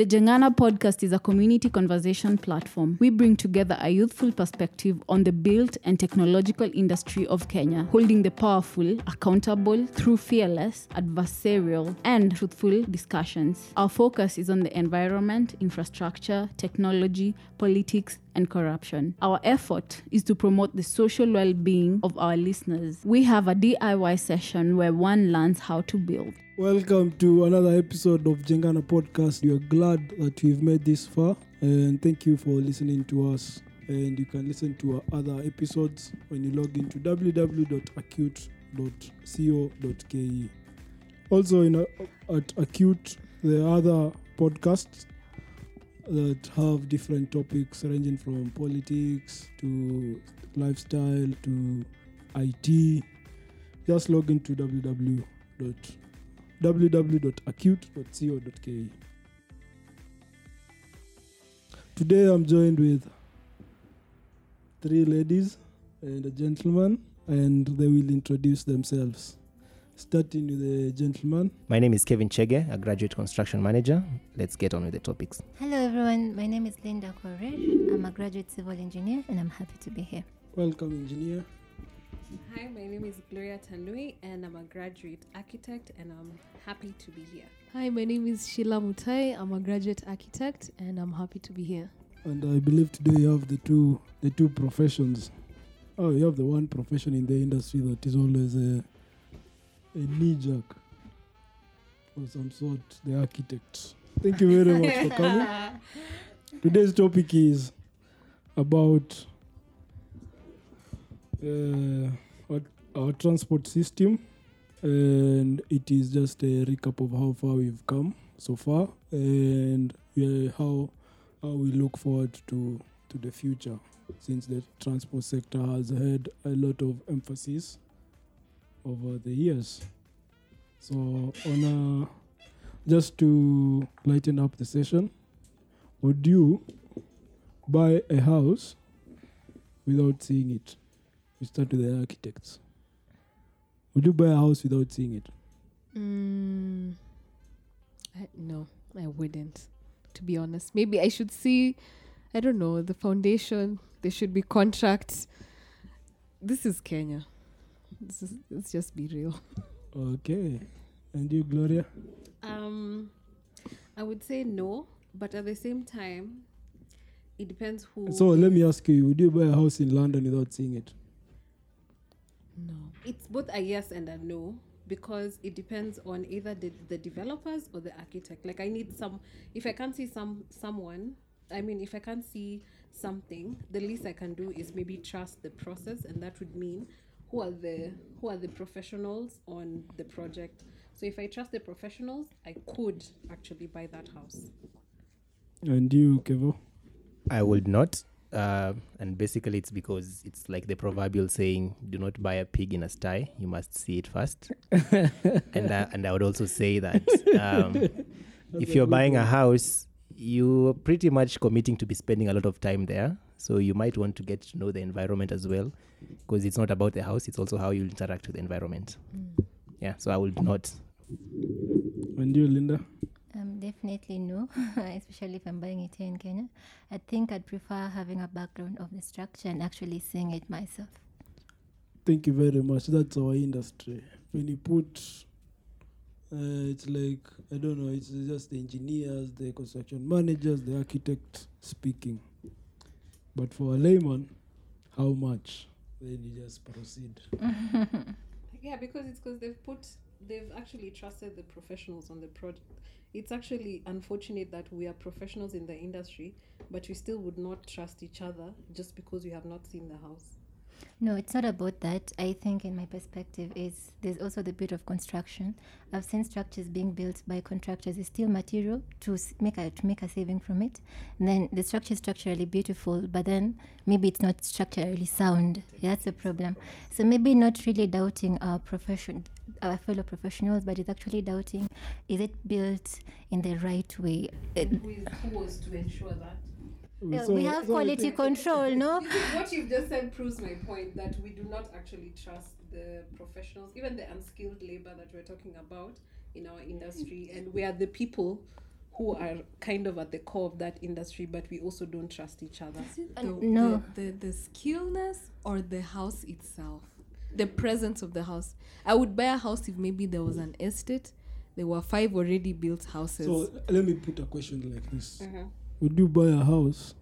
The Jengana podcast is a community conversation platform. We bring together a youthful perspective on the built and technological industry of Kenya, holding the powerful accountable through fearless, adversarial, and truthful discussions. Our focus is on the environment, infrastructure, technology, politics, and corruption. Our effort is to promote the social well being of our listeners. We have a DIY session where one learns how to build. Welcome to another episode of Jengana Podcast. We are glad that we've made this far and thank you for listening to us. And you can listen to our other episodes when you log into www.acute.co.ke. Also, in a, at Acute, are other podcasts that have different topics ranging from politics to lifestyle to IT. Just log into www www.acute.co.ke. Today I'm joined with three ladies and a gentleman, and they will introduce themselves. Starting with the gentleman. My name is Kevin Chege, a graduate construction manager. Let's get on with the topics. Hello, everyone. My name is Linda Koresh. I'm a graduate civil engineer and I'm happy to be here. Welcome, engineer. Hi, my name is Gloria Tanui and I'm a graduate architect and I'm happy to be here. Hi, my name is Sheila Mutai. I'm a graduate architect and I'm happy to be here. And I believe today you have the two the two professions. Oh, you have the one profession in the industry that is always a a knee jerk of some sort, the architect. Thank you very much for coming. Today's topic is about uh, our, our transport system, and it is just a recap of how far we've come so far and uh, how how we look forward to to the future, since the transport sector has had a lot of emphasis over the years. So, on a, just to lighten up the session, would you buy a house without seeing it? We start with the architects. Would you buy a house without seeing it? Mm, I, no, I wouldn't, to be honest. Maybe I should see, I don't know, the foundation. There should be contracts. This is Kenya. This is, let's just be real. Okay. And you, Gloria? Um, I would say no, but at the same time, it depends who. So let me ask you: Would you buy a house in London without seeing it? No. It's both a yes and a no because it depends on either the, the developers or the architect. Like I need some. If I can't see some someone, I mean, if I can't see something, the least I can do is maybe trust the process, and that would mean who are the who are the professionals on the project. So if I trust the professionals, I could actually buy that house. And you, Kevo? I would not. Uh, and basically, it's because it's like the proverbial saying, do not buy a pig in a sty, you must see it first. and, uh, and I would also say that um, if you're buying a house, you're pretty much committing to be spending a lot of time there. So you might want to get to know the environment as well, because it's not about the house, it's also how you interact with the environment. Yeah, so I would not. And you, Linda? Um, definitely no, especially if I'm buying it here in Kenya. I think I'd prefer having a background of the structure and actually seeing it myself. Thank you very much. That's our industry. When you put, uh, it's like I don't know. It's just the engineers, the construction managers, the architect speaking. But for a layman, how much? Then you just proceed. Yeah, because it's because they've put they've actually trusted the professionals on the project. It's actually unfortunate that we are professionals in the industry, but we still would not trust each other just because we have not seen the house. No, it's not about that. I think, in my perspective, is there's also the bit of construction. I've seen structures being built by contractors with steel material to make a to make a saving from it. And then the structure is structurally beautiful, but then maybe it's not structurally sound. Yeah, that's a problem. So maybe not really doubting our profession, our fellow professionals, but it's actually doubting is it built in the right way. Who, is, to ensure that? Uh, So- we have so quality think- control, no? What you've just said proves my point that we do not actually trust the professionals, even the unskilled labor that we're talking about in our industry, and we are the people who are kind of at the core of that industry, but we also don't trust each other. the, no. the, the, the skillness or the house itself? The presence of the house. I would buy a house if maybe there was an estate. There were five already built houses. So let me put a question like this: Would you buy a house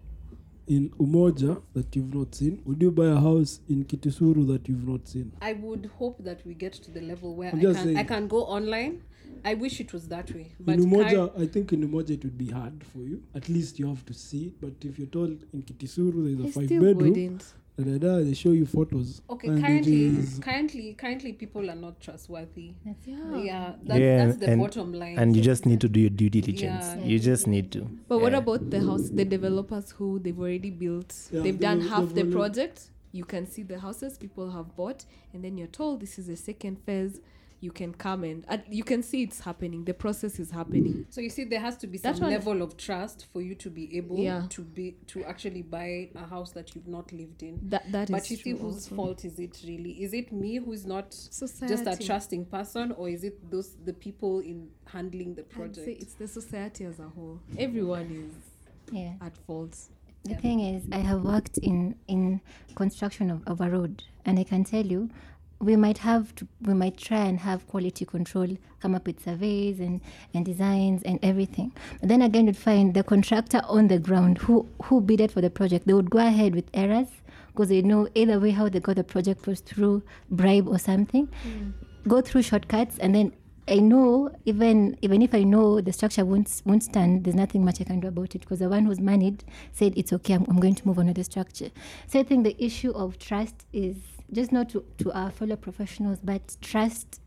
in Umoja that you've not seen? Would you buy a house in Kitisuru that you've not seen? I would hope that we get to the level where I'm I just can, I can go online. I wish it was that way, but in Umoja, cur- I think in Umoja it would be hard for you. At least you have to see it. But if you're told in Kitisuru there's I a five bedroom, wouldn't da, da, da, they show you photos. okay. and Currently, is- currently, currently, people are not trustworthy. yeah Yeah, that's, Yeah, that's the and- bottom line. and you just need to do your due diligence. Yeah. You just need to. But what about the house, the developers who they've already built, Yeah, they've they done half they've the already- project. You can see the houses people have bought, and then you're told this is the second phase. You can come and uh, you can see it's happening. The process is happening. So you see, there has to be some one- level of trust for you to be able Yeah. to be to actually buy a house that you've not lived in. That that is but you see, true whose also. fault is it really? Is it me who's not Society. just a trusting person, or is it those the people in handling the I'd say project? it's the society as a whole. Everyone is Yeah. at fault. The thing is, I have worked in in construction of, of a road, and I can tell you, we might have to, we might try and have quality control, come up with surveys and and designs and everything. But then again, you'd find the contractor on the ground who who bidded for the project, they would go ahead with errors because they know either way how they got the project was through bribe or something. Mm. Go through shortcuts and then I know even even if I know the structure won't won't stand, there's nothing much I can do about it because the one who's managed said it's okay. I'm, I'm going to move on with the structure. So I think the issue of trust is just not to, to our fellow professionals, but trust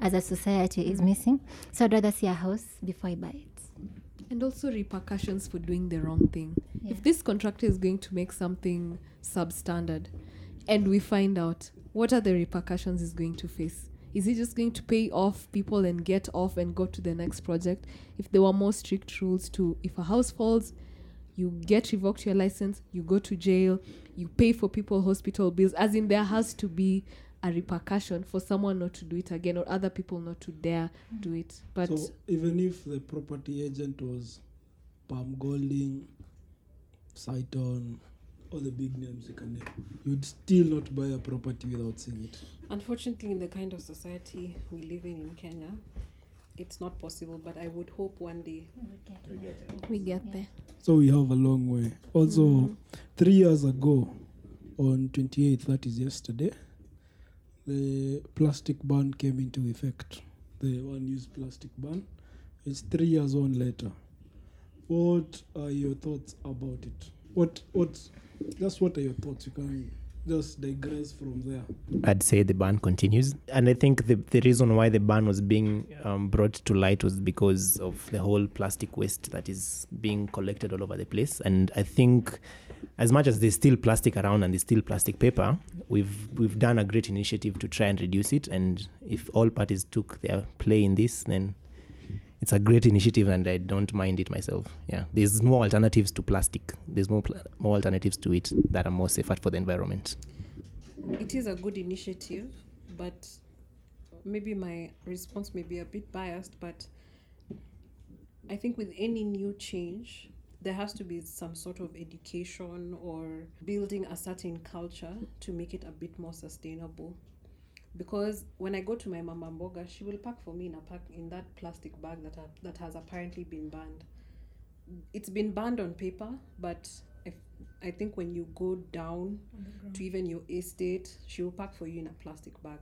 as a society is missing. So I'd rather see a house before I buy it. and also repercussions for doing the wrong thing. If this contractor is going to make something substandard and we find out what are the repercussions he's going to face, is he just going to pay off people and get off and go to the next project? If there were more strict rules to if a house falls, you get revoked your license, you go to jail, you pay for people hospital bills, as in there has to be a repercussion for someone not to do it again or other people not to dare do it. But so even if the property agent was Pam Golding, Saiton, all the big names you can name, you'd still not buy a property without seeing it. Unfortunately, in the kind of society we live in in Kenya, it's not possible. But I would hope one day. we get there. So we have a long way. Also, Mm. three years ago, on 28th, that is yesterday, the plastic ban came into effect. The one-use plastic ban. It's three years on later. What are your thoughts about it? What what? Just what are your thoughts? You can just digress from there. I'd say the ban continues. And I think the, the reason why the ban was being um, brought to light was because of the whole plastic waste that is being collected all over the place. And I think as much as there's still plastic around and there's still plastic paper, we've we've done a great initiative to try and reduce it. And if all parties took their play in this, then it's a great initiative and I don't mind it myself. Yeah. There's more alternatives to plastic. There's more pl- more alternatives to it that are more safer for the environment. It is a good initiative, but maybe my response may be a bit biased. But I think with any new change, there has to be some sort of education or building a certain culture to make it a bit more sustainable. Because when I go to my mama mboga, she will pack for me in a pack in that plastic bag that ha- that has apparently been banned. It's been banned on paper, but I, I think when you go down to even your estate, she will pack for you in a plastic bag.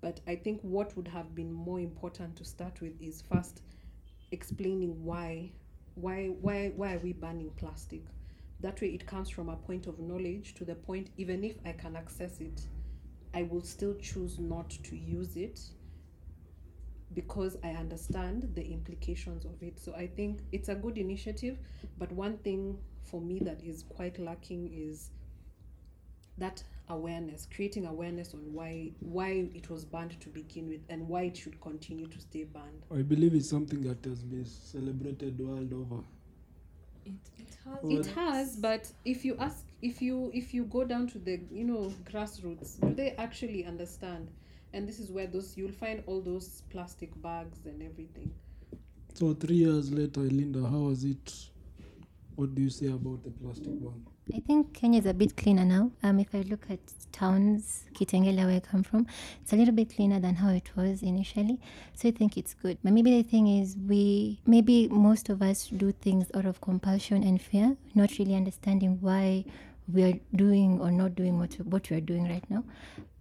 But I think what would have been more important to start with is first explaining why why why why are we banning plastic that way it comes from a point of knowledge to the point even if i can access it i will still choose not to use it because i understand the implications of it so i think it's a good initiative but one thing for me that is quite lacking is that awareness creating awareness on why why it was banned to begin with and why it should continue to stay banned I believe it's something that has been celebrated world over. It, it has. Well- It has, but if you ask, if you if you go down to the you know grassroots, do they actually understand? And this is where those you'll find all those plastic bags and everything. So three years later, Linda, how was it? What do you say about the plastic ban? I think Kenya is a bit cleaner now. Um, if I look at towns, Kitengela, where I come from, it's a little bit cleaner than how it was initially. So I think it's good. But maybe the thing is, we maybe most of us do things out of compulsion and fear, not really understanding why we are doing or not doing what what we are doing right now.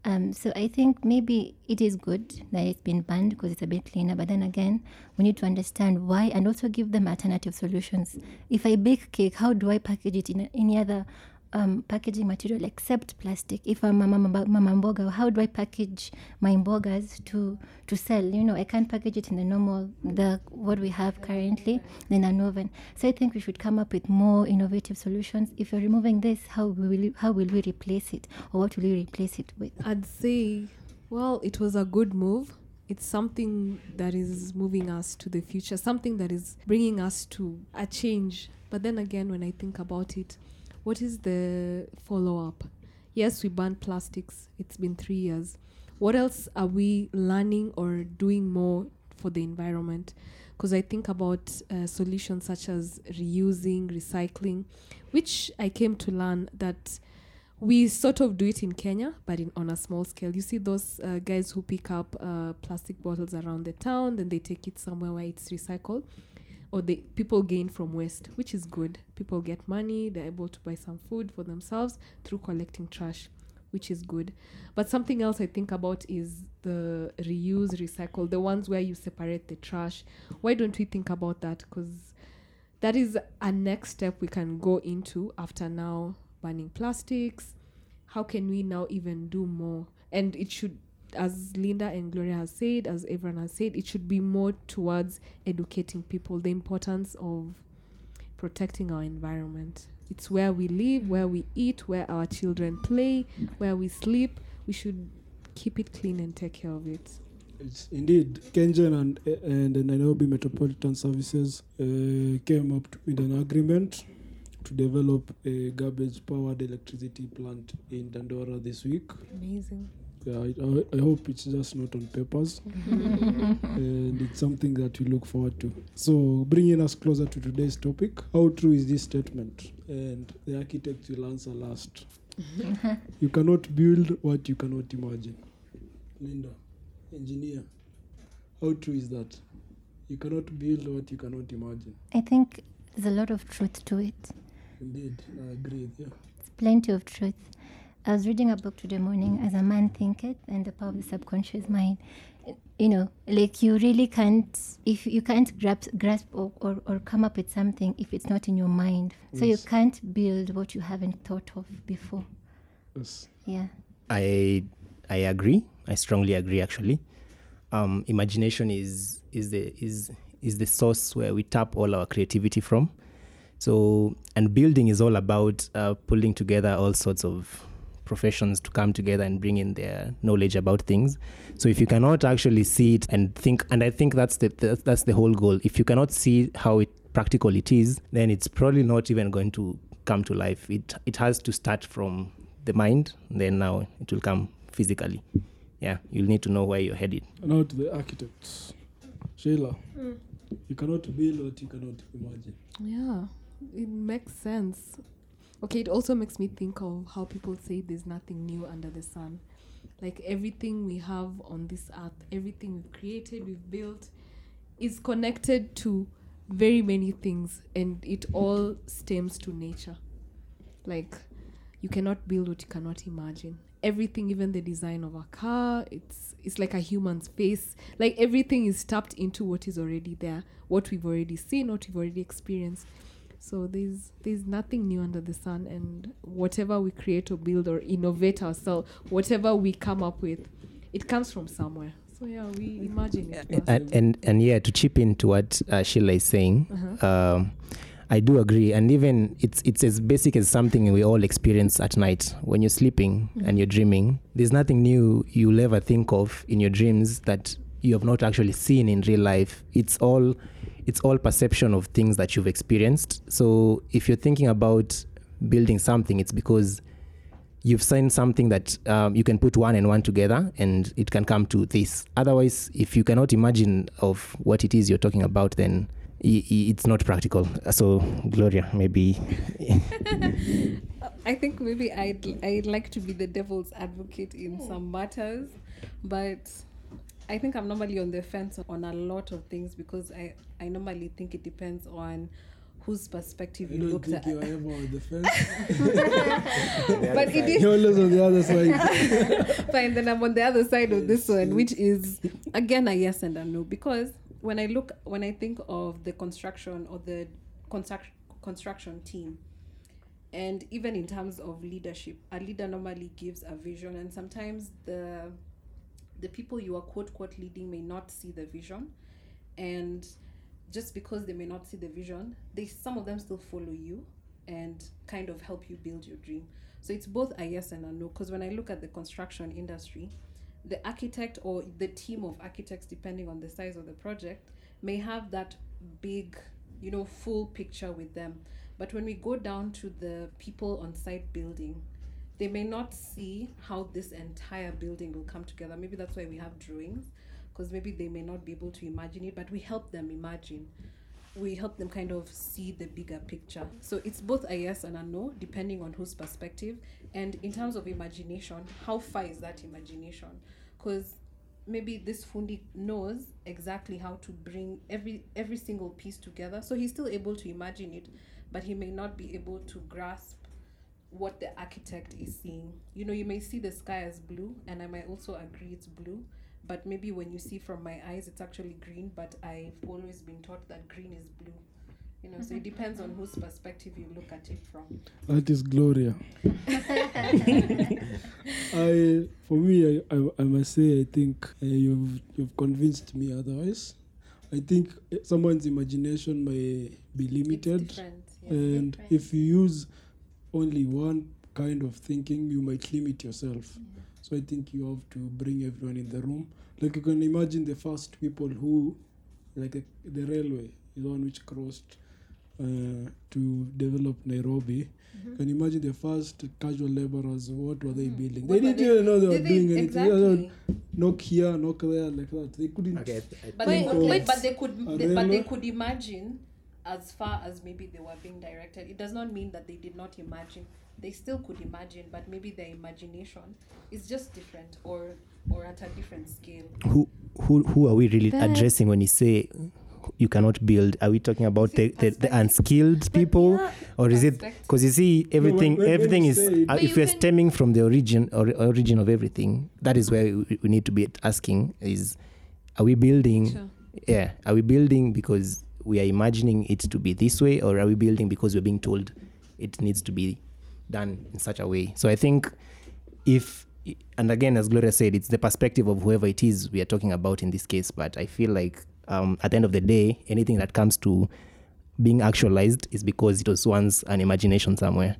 Um, so I think maybe it is good that it's been banned because it's a bit cleaner. But then again, we need to understand why and also give them alternative solutions. If I bake cake, how do I package it in any other um, packaging material except plastic? If I'm a mama, mama mboga, how do I package my mbogas to to sell? You know, I can't package it in the normal the what we have currently in an oven. So I think we should come up with more innovative solutions. If you're removing this, how will how will we replace it, or what will we replace it with? I'd say, well, it was a good move. It's something that is moving us to the future, something that is bringing us to a change. But then again, when I think about it, what is the follow up? Yes, we banned plastics. It's been three years. What else are we learning or doing more for the environment? Because I think about uh, solutions such as reusing, recycling, which I came to learn that we sort of do it in Kenya, but in, on a small scale. You see those uh, guys who pick up uh, plastic bottles around the town, then they take it somewhere where it's recycled or the people gain from waste, which is good. People get money, they're able to buy some food for themselves through collecting trash, which is good. But something else I think about is the reuse, recycle, the ones where you separate the trash. Why don't we think about that? Because that is a next step we can go into after now banning plastics. How can we now even do more? And it should as Linda and Gloria has said, as everyone has said, it should be more towards educating people the importance of protecting our environment. It's where we live, where we eat, where our children play, where we sleep. We should keep it clean and take care of it. It's indeed KenGen and and the Nairobi Metropolitan Services uh, came up with an agreement to develop a garbage powered electricity plant in Dandora this week. Amazing. Yeah, I, I, I hope it's just not on papers, and it's something that we look forward to. So, bringing us closer to today's topic, how true is this statement? And the architect will answer last. you cannot build what you cannot imagine. Linda, engineer, how true is that? You cannot build what you cannot imagine. I think there's a lot of truth to it. Indeed, I agree. Yeah. It's plenty of truth. I was reading a book today morning, As a Man Thinketh, and the Power of the Subconscious Mind. You know, like you really can't, if you can't grasp, grasp or, or, or come up with something if it's not in your mind. So Yes. you can't build what you haven't thought of before. Yes. Yeah. I I agree. I strongly agree. Actually, um, imagination is is the is is the source where we tap all our creativity from. So, and building is all about uh, pulling together all sorts of professions to come together and bring in their knowledge about things. So, if you cannot actually see it and think, and I think that's the, the that's the whole goal. If you cannot see how it practical it is, then it's probably not even going to come to life. It it has to start from the mind, then now it will come physically. Yeah, you'll need to know where you're headed. Now to the architects. Sheila, hmm. you cannot build what you cannot imagine. Yeah, it makes sense. Okay, it also makes me think of how people say there's nothing new under the sun. Like everything we have on this earth, everything we've created, we've built, is connected to very many things, and it all stems to nature. Like you cannot build what you cannot imagine. Everything, even the design of a car, it's it's like a human's face. Like everything is tapped into what is already there, what we've already seen, what we've already experienced. So there's there's nothing new under the sun, and whatever we create or build or innovate ourselves, whatever we come up with, it comes from somewhere. So yeah, we imagine it. And, and and yeah, to chip into what uh, Sheila is saying, Uh-huh. um, I do agree. And even it's it's as basic as something we all experience at night when you're sleeping and you're dreaming. There's nothing new you'll ever think of in your dreams that you have not actually seen in real life. It's all it's all perception of things that you've experienced. So if you're thinking about building something, it's because you've seen something that um, you can put one and one together and it can come to this. Otherwise, if you cannot imagine of what it is you're talking about, then it's not practical. So, Gloria, maybe. I think maybe I'd I'd like to be the devil's advocate in some matters, but I think I'm normally on the fence on a lot of things because I I normally think it depends on whose perspective I you don't looked think at. you're ever on the fence. but it is You're always on the other side. fine. Then I'm on the other side of this one, which is again a yes and a no because when I look when I think of the construction or the construct, construction team, and even in terms of leadership, a leader normally gives a vision, and sometimes the the people you are quote quote leading may not see the vision, and just because they may not see the vision, they some of them still follow you and kind of help you build your dream. So it's both a yes and a no. Because when I look at the construction industry, the architect or the team of architects, depending on the size of the project, may have that big, you know, full picture with them. But when we go down to the people on site building, they may not see how this entire building will come together. Maybe that's why we have drawings, because maybe they may not be able to imagine it, but we help them imagine. We help them kind of see the bigger picture. So it's both a yes and a no, depending on whose perspective. And in terms of imagination, how far is that imagination? Because maybe this fundi knows exactly how to bring every every single piece together so he's still able to imagine it but he may not be able to grasp what the architect is seeing you know you may see the sky as blue and i might also agree it's blue but maybe when you see from my eyes it's actually green but i've always been taught that green is blue you know so it depends on whose perspective you look at it from That is Gloria. I, for me, I, I, I must say, I think uh, you've you've convinced me otherwise. I think uh, someone's imagination may be it's limited, different yeah. and different. if you use only one kind of thinking, you might limit yourself. So I think you have to bring everyone in the room. Like you can imagine the first people who, like the railway, the one which crossed uh, to develop Nairobi. Mm-hmm. Can you imagine the first casual laborers? What were they Mhm. building? What they didn't even know they were doing they, anything. They just exactly knock here, knock there, like that. They couldn't. Okay, I- I But think- they, could, But- but they could, they, but they could imagine as far as maybe they were being directed. It does not mean that they did not imagine. They still could imagine, but maybe their imagination is just different or or at a different scale. who who who are we really That- addressing when you say you cannot build? Are we talking about the, the, the unskilled people, or is it because you see everything when- when everything is uh, if you we're can- stemming from the origin or origin of everything, that is where we, we need to be asking: is are we building? Sure. Yeah, are we building because we are imagining it to be this way, or are we building because we're being told it needs to be done in such a way? So I think if and again as gloria said it's the perspective of whoever it is we are talking about in this case but i feel like um, at the end of the day anything that comes to being actualized is because it was once an imagination somewhere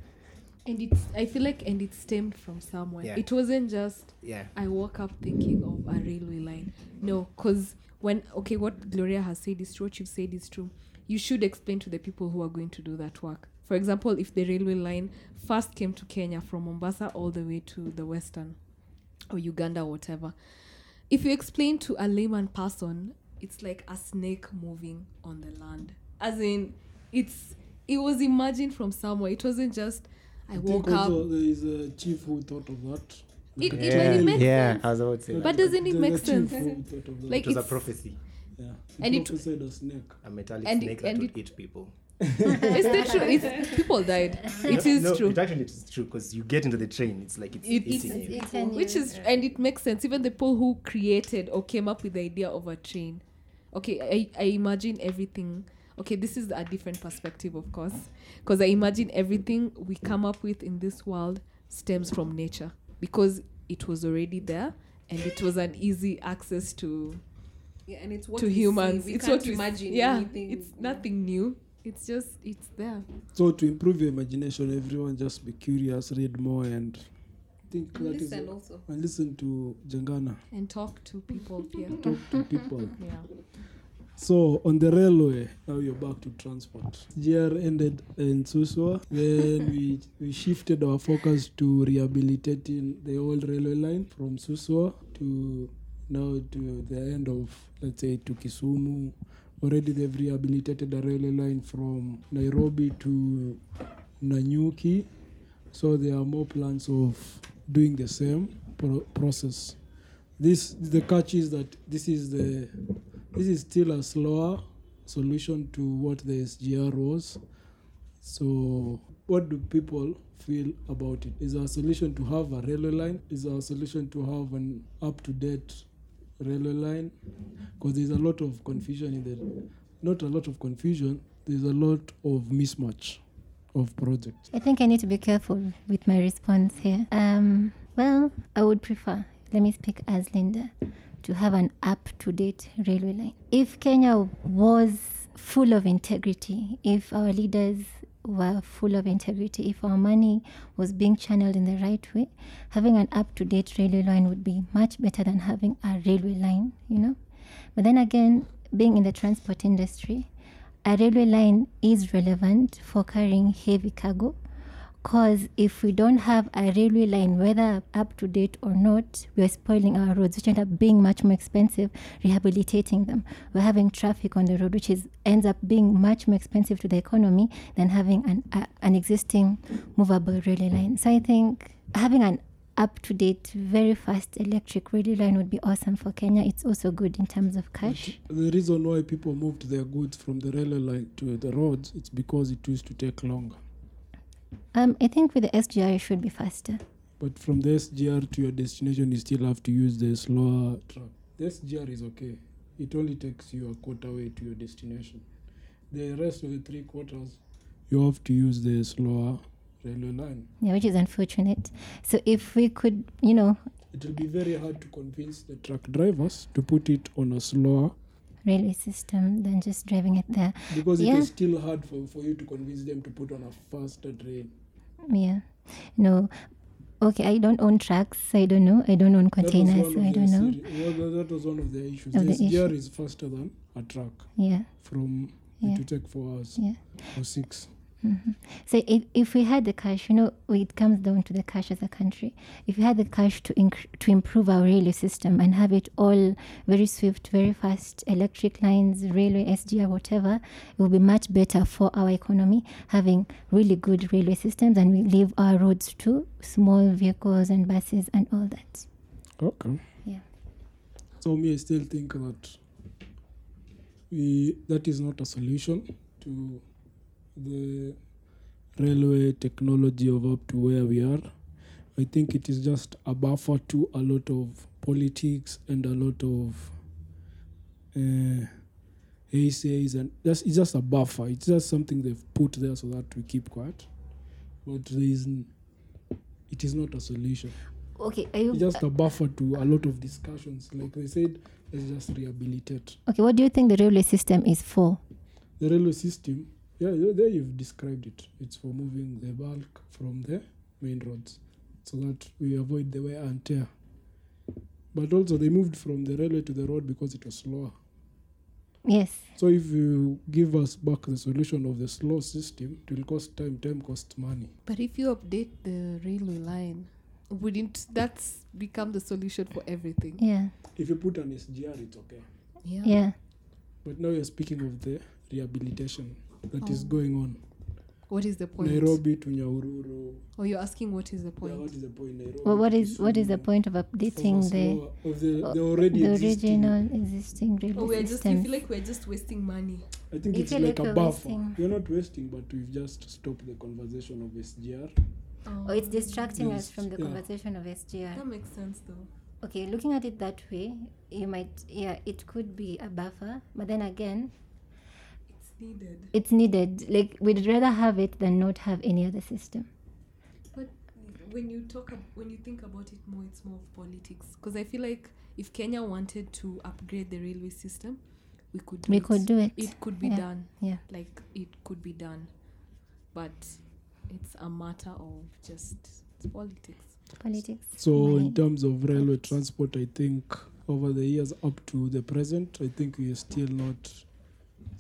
And it's I feel like and it stemmed from somewhere. Yeah. It wasn't just yeah I woke up thinking of a railway line. No, because when okay, what Gloria has said is true, what you've said is true. You should explain to the people who are going to do that work. For example, if the railway line first came to Kenya from Mombasa all the way to the western or Uganda or whatever, if you explain to a layman person, it's like a snake moving on the land. As in, it's it was imagined from somewhere. It wasn't just I, I woke think up. there is a chief who thought of that. It- it yeah, really makes yeah sense. i was about to say But that. doesn't it make sense? who thought of that. Like it was a prophecy yeah. and He it- prophesied a snake. a metallic And it- snake that and would it- eat people it's the truth. It's people died. It No, is no, true. it actually it is true because you get into the train it's like it's It- eating It's you eaten Which you. is and it makes sense. Even the people who created or came up with the idea of a train. Okay, I, I imagine everything. Okay, this is a different perspective, of course, because I imagine everything we come up with in this world stems from nature because it was already there and it was an easy access to Yeah, and it's what to we humans. See. We it's can't what we imagine Yeah, anything. it's yeah. nothing new. It's just it's there. So to improve your imagination, everyone just be curious, read more, and think And that is listen also. and listen to Jengana. And talk to people here. Talk to people. Yeah. So on the railway, now you're back to transport. SGR ended in Suswa. Then we, we shifted our focus to rehabilitating the old railway line from Suswa to now to the end of, let's say, to Kisumu. Already they've rehabilitated the railway line from Nairobi to Nanyuki. So there are more plans of doing the same pro- process. This the catch is that this is the this is still a slower solution to what the SGR was. So, what do people feel about it? Is our solution to have a railway line? Is our solution to have an up to date railway line? Because there's a lot of confusion in there. not a lot of confusion, there's a lot of mismatch of projects. I think I need to be careful with my response here. Um, well, I would prefer, let me speak as Linda, to have an up to date railway line. If Kenya was full of integrity, if our leaders were full of integrity, if our money was being channeled in the right way, having an up to date railway line would be much better than having a railway line, you know? But then again, being in the transport industry, a railway line is relevant for carrying heavy cargo because if we don't have a railway line, whether up to date or not, we are spoiling our roads, which end up being much more expensive rehabilitating them. We're having traffic on the road, which is ends up being much more expensive to the economy than having an a, an existing movable railway line. So I think having an up to date, very fast electric railway line would be awesome for Kenya. It's also good in terms of cash. The reason why people moved their goods from the railway line to the roads, it's because it used to take longer. Um, I think with the SGR, it should be faster. But from the SGR to your destination, you still have to use the slower truck. The SGR is okay. It only takes you a quarter way to your destination. The rest of the three quarters, you have to use the slower railway line. Yeah, which is unfortunate. So if we could, you know, It will be very hard to convince the truck drivers to put it on a slower railway system than just driving it there. because it Yeah. is still hard for, for you to convince them to put on a faster train. Yeah. No. Okay, I don't own trucks. so I don't know. I don't own containers. so I don't know. seri- well, that- that was one of the issues. Of the the SGR issue. is faster than a truck. Yeah. From Yeah. it will take four hours Yeah. or six. Hmm So if, if we had the cash, you know, it comes down to the cash as a country. If we had the cash to inc- to improve our railway system and have it all very swift, very fast, electric lines, railway, SGR, whatever, it would be much better for our economy having really good railway systems and we leave our roads to small vehicles and buses and all that. Okay. Yeah. So me, I still think that we that is not a solution to the railway technology of up to where we are. I think it is just a buffer to a lot of politics and a lot of uh, essays and just it's just a buffer. It's just something they've put there so that we keep quiet. But there is, it is not a solution. Okay, are you, It's just a buffer to a lot of discussions. Like they said, let's just rehabilitate okay, what do you think the railway system is for? the railway system. Yeah, yeah, there you've described it. It's for moving the bulk from the main roads so that we avoid the wear and tear. But also, they moved from the railway to the road because it was slower. Yes. So, if you give us back the solution of the slow system, it will cost time, time costs money. But if you update the railway line, wouldn't that become the solution for everything? Yeah. If you put an SGR, it's okay. Yeah. Yeah. But now you're speaking of the rehabilitation that is Oh. going on. What is the point? Nairobi to Nyahururu. Or you're asking what is the Yeah, point? what is the point? Nairobi Well, what to is what is the point of updating the of the, the already the existing. original existing railway Oh, we're just. systems? You feel like we're just wasting money. I think You it's like like a buffer. wasting- You're not wasting, but we've just stopped the conversation of SGR. Oh. oh, it's distracting us from the yeah. conversation of SGR. That makes sense though. Okay, looking at it that way, you might yeah, it could be a buffer, but then again, It's needed. it's needed. Like we'd rather have it than not have any other system. But when you talk, ab- when you think about it more, it's more of politics. Because I feel like if Kenya wanted to upgrade the railway system, we could. Do We it. could do it. It could be Yeah. done. Yeah. Like it could be done, but it's a matter of just it's politics. Politics. So, money. in terms of railway transport, I think over the years up to the present, I think we are still not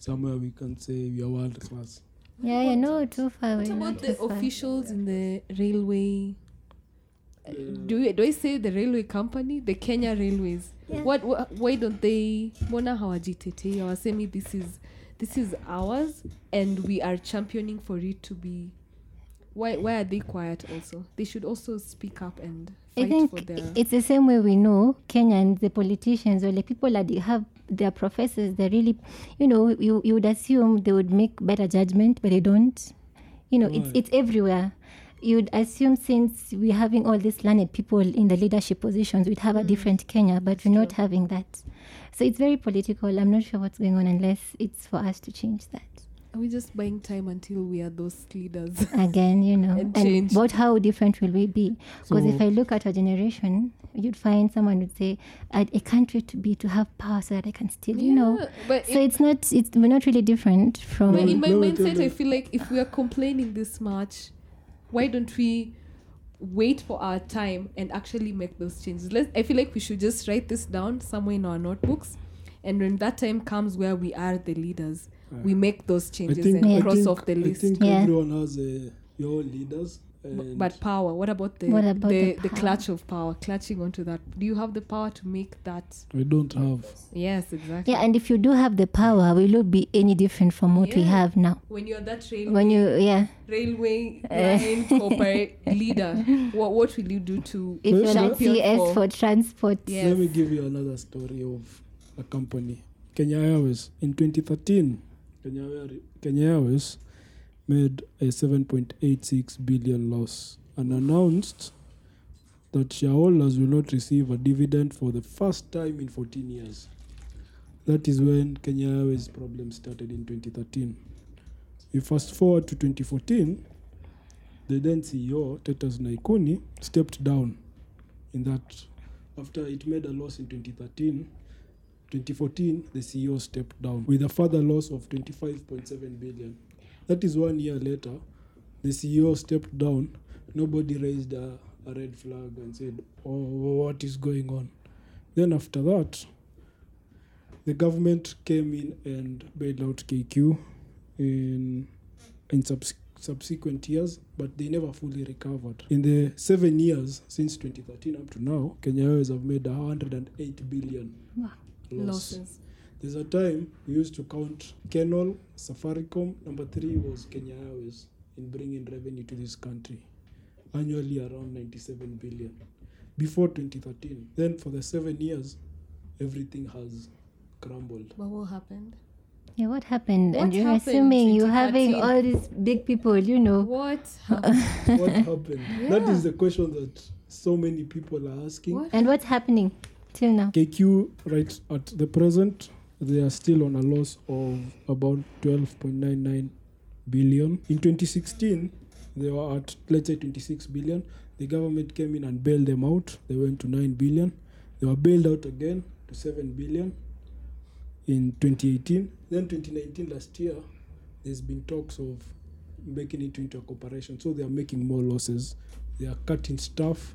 somewhere we can say we are world class. Yeah, yeah, no, too far. What about the far. officials in the railway? Uh, Do we, do I say the railway company, the Kenya Railways? Yeah. What, wh- why don't they mbona hawajitetea hawasemi this is this is ours and we are championing for it to be why why are they quiet also they should also speak up and I fight think for their it's the same way we know Kenyans, the politicians, or like people that they have their professors. They're really, you know, you, you would assume they would make better judgment, but they don't. You know, it's Right. it's everywhere. You'd assume since we're having all these learned people in the leadership positions, we'd have a mm. different Kenya, but we're not having that. So it's very political. I'm not sure what's going on unless it's for us to change that. Are we just buying time until we are those leaders Again, you know, And and, change. about how different will we be? Because if I look at our generation, you'd find someone would say, I, I can't wait to be to have power so that I can still, you know. But So it- it's not, it's we're not really different from. But in my Let me tell mindset, I feel like if we are complaining this much, why don't we wait for our time and actually make those changes? Let's, I feel like we should just write this down somewhere in our notebooks, and when that time comes where we are the leaders, we make those changes think, and Yeah. I cross think, off the I list. think Yeah. everyone has uh, your leaders. B- And but power, what about the What about the, the the clutch of power, clutching onto that? Do you have the power to make that? we don't have. Yes, exactly. yeah, and if you do have the power, will it be any different from what we have now? when you're that railway, When you, yeah, railway Eh. line corporate leader, what what will you do to if you're like CS for- for transport, Yes. Let me give you another story of a company, Kenya Airways. In 2013, Kenya, Kenya Airways made a 7.86 billion loss and announced that shareholders will not receive a dividend for the first time in 14 years. That is when Kenya Airways problem started in 2013. We fast forward to 2014, the then CEO, Titus Naikuni, stepped down in that after it made a loss in 2013 2014 the ceo stepped down with a further loss of 25.7 billion that is one year later the ceo stepped down nobody raised a, a red flag and said oh what is going on then after that the government came in and bailed out kq in in subs- subsequent years, but they never fully recovered. In the seven years since 2013 up to now, Kenya Airways have made 108 billion. Loss. losses? There's a time we used to count Kenol, Safaricom. Number three was Kenya Airways in bringing revenue to this country, annually around 97 billion. Before 2013, then for the seven years, everything has crumbled. But what happened? yeah, what happened? What and you're happened assuming you're having all these big people, you know. What happened? what happened? Yeah. is the question that so many people are asking. What? And what's happening till now? KQ, right at the present, they are still on a loss of about 12.99 billion. In 2016, they were at, let's say, 26 billion. The government came in and bailed them out. They went to 9 billion. They were bailed out again to 7 billion in 2018. Then 2019, last year, there's been talks of making it into a corporation. So they are making more losses. They are cutting staff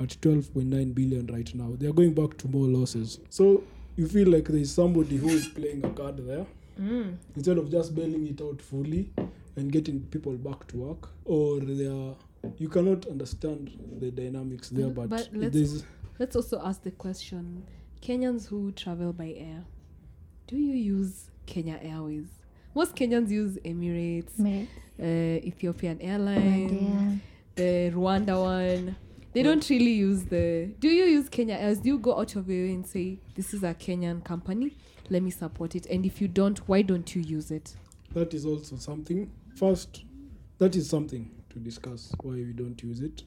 at 12.9 billion right now. They are going back to more losses. So you feel like there's somebody who is playing a card there Mm. instead of just bailing it out fully and getting people back to work, or they are. You cannot understand the dynamics there, But- but, but let's- there's Let's also ask the question: Kenyans who travel by air, do you use Kenya Airways? Most Kenyans use Emirates, uh, Ethiopian Airlines, Yeah. the Rwanda one. They don't really use the. Do you use Kenya Airways? Do you go out of your way and say this is a Kenyan company? Let me support it. And if you don't, why don't you use it? that is also something. First, that is something to discuss why we don't use it.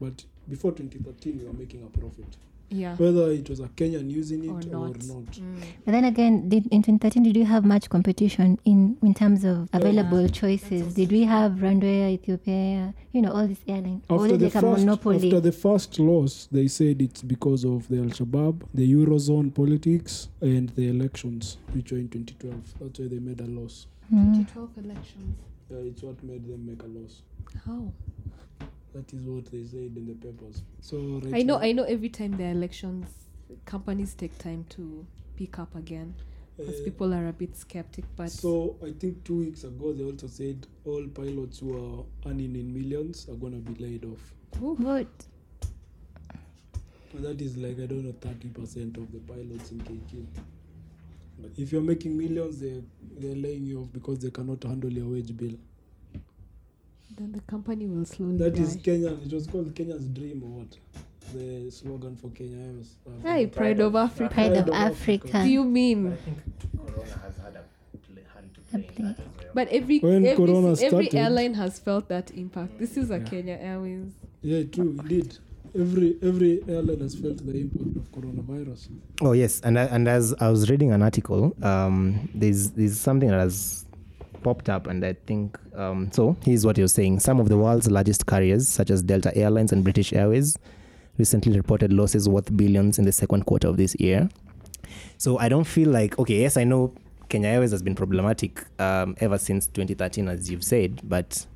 But before 2013, we were making a profit. Yeah. Whether it was a Kenyan using it Or or not. not. Mm. But then again, did, in 2013, did you have much competition in, in terms of available Yeah. choices? Did we have Rwanda, Ethiopia, you know, all these airlines? After it the, like a first, monopoly? after the first loss, they said it's because of the Al Shabaab, the Eurozone politics, and the elections, which were in 2012. That's why they made a loss. Mm. 2012 elections. Uh, it's what made them make a loss. How? That is what they said in the papers. So right I know. I know. Every time there are elections, companies take time to pick up again because Uh, people are a bit skeptic. But so I think two weeks ago they also said all pilots who are earning in millions are gonna be laid off. What? And that is like I don't know thirty percent of the pilots in KQ. But if you're making millions, they they're laying you off because they cannot handle your wage bill. Then the company will slowly That die. is Kenyan. It was called Kenya's dream or what? The slogan for Kenya was. uh, Hey, Pride of Africa. Pride of of Africa. Do you mean? think Corona has had a hand to play in that as well. But every When every, Corona every airline has felt that impact. This is a Yeah. Kenya Airways. Yeah, true, indeed. Every every airline has felt the impact of coronavirus. Oh yes, and I- and as I was reading an article, um, there's there's something that has popped up, and I think um, so. Here's what you're saying: Some of the world's largest carriers, such as Delta Airlines and British Airways, recently reported losses worth billions in the second quarter of this year. So I don't feel like okay. Yes, I know Kenya Airways has been problematic um, ever since 2013, as you've said, but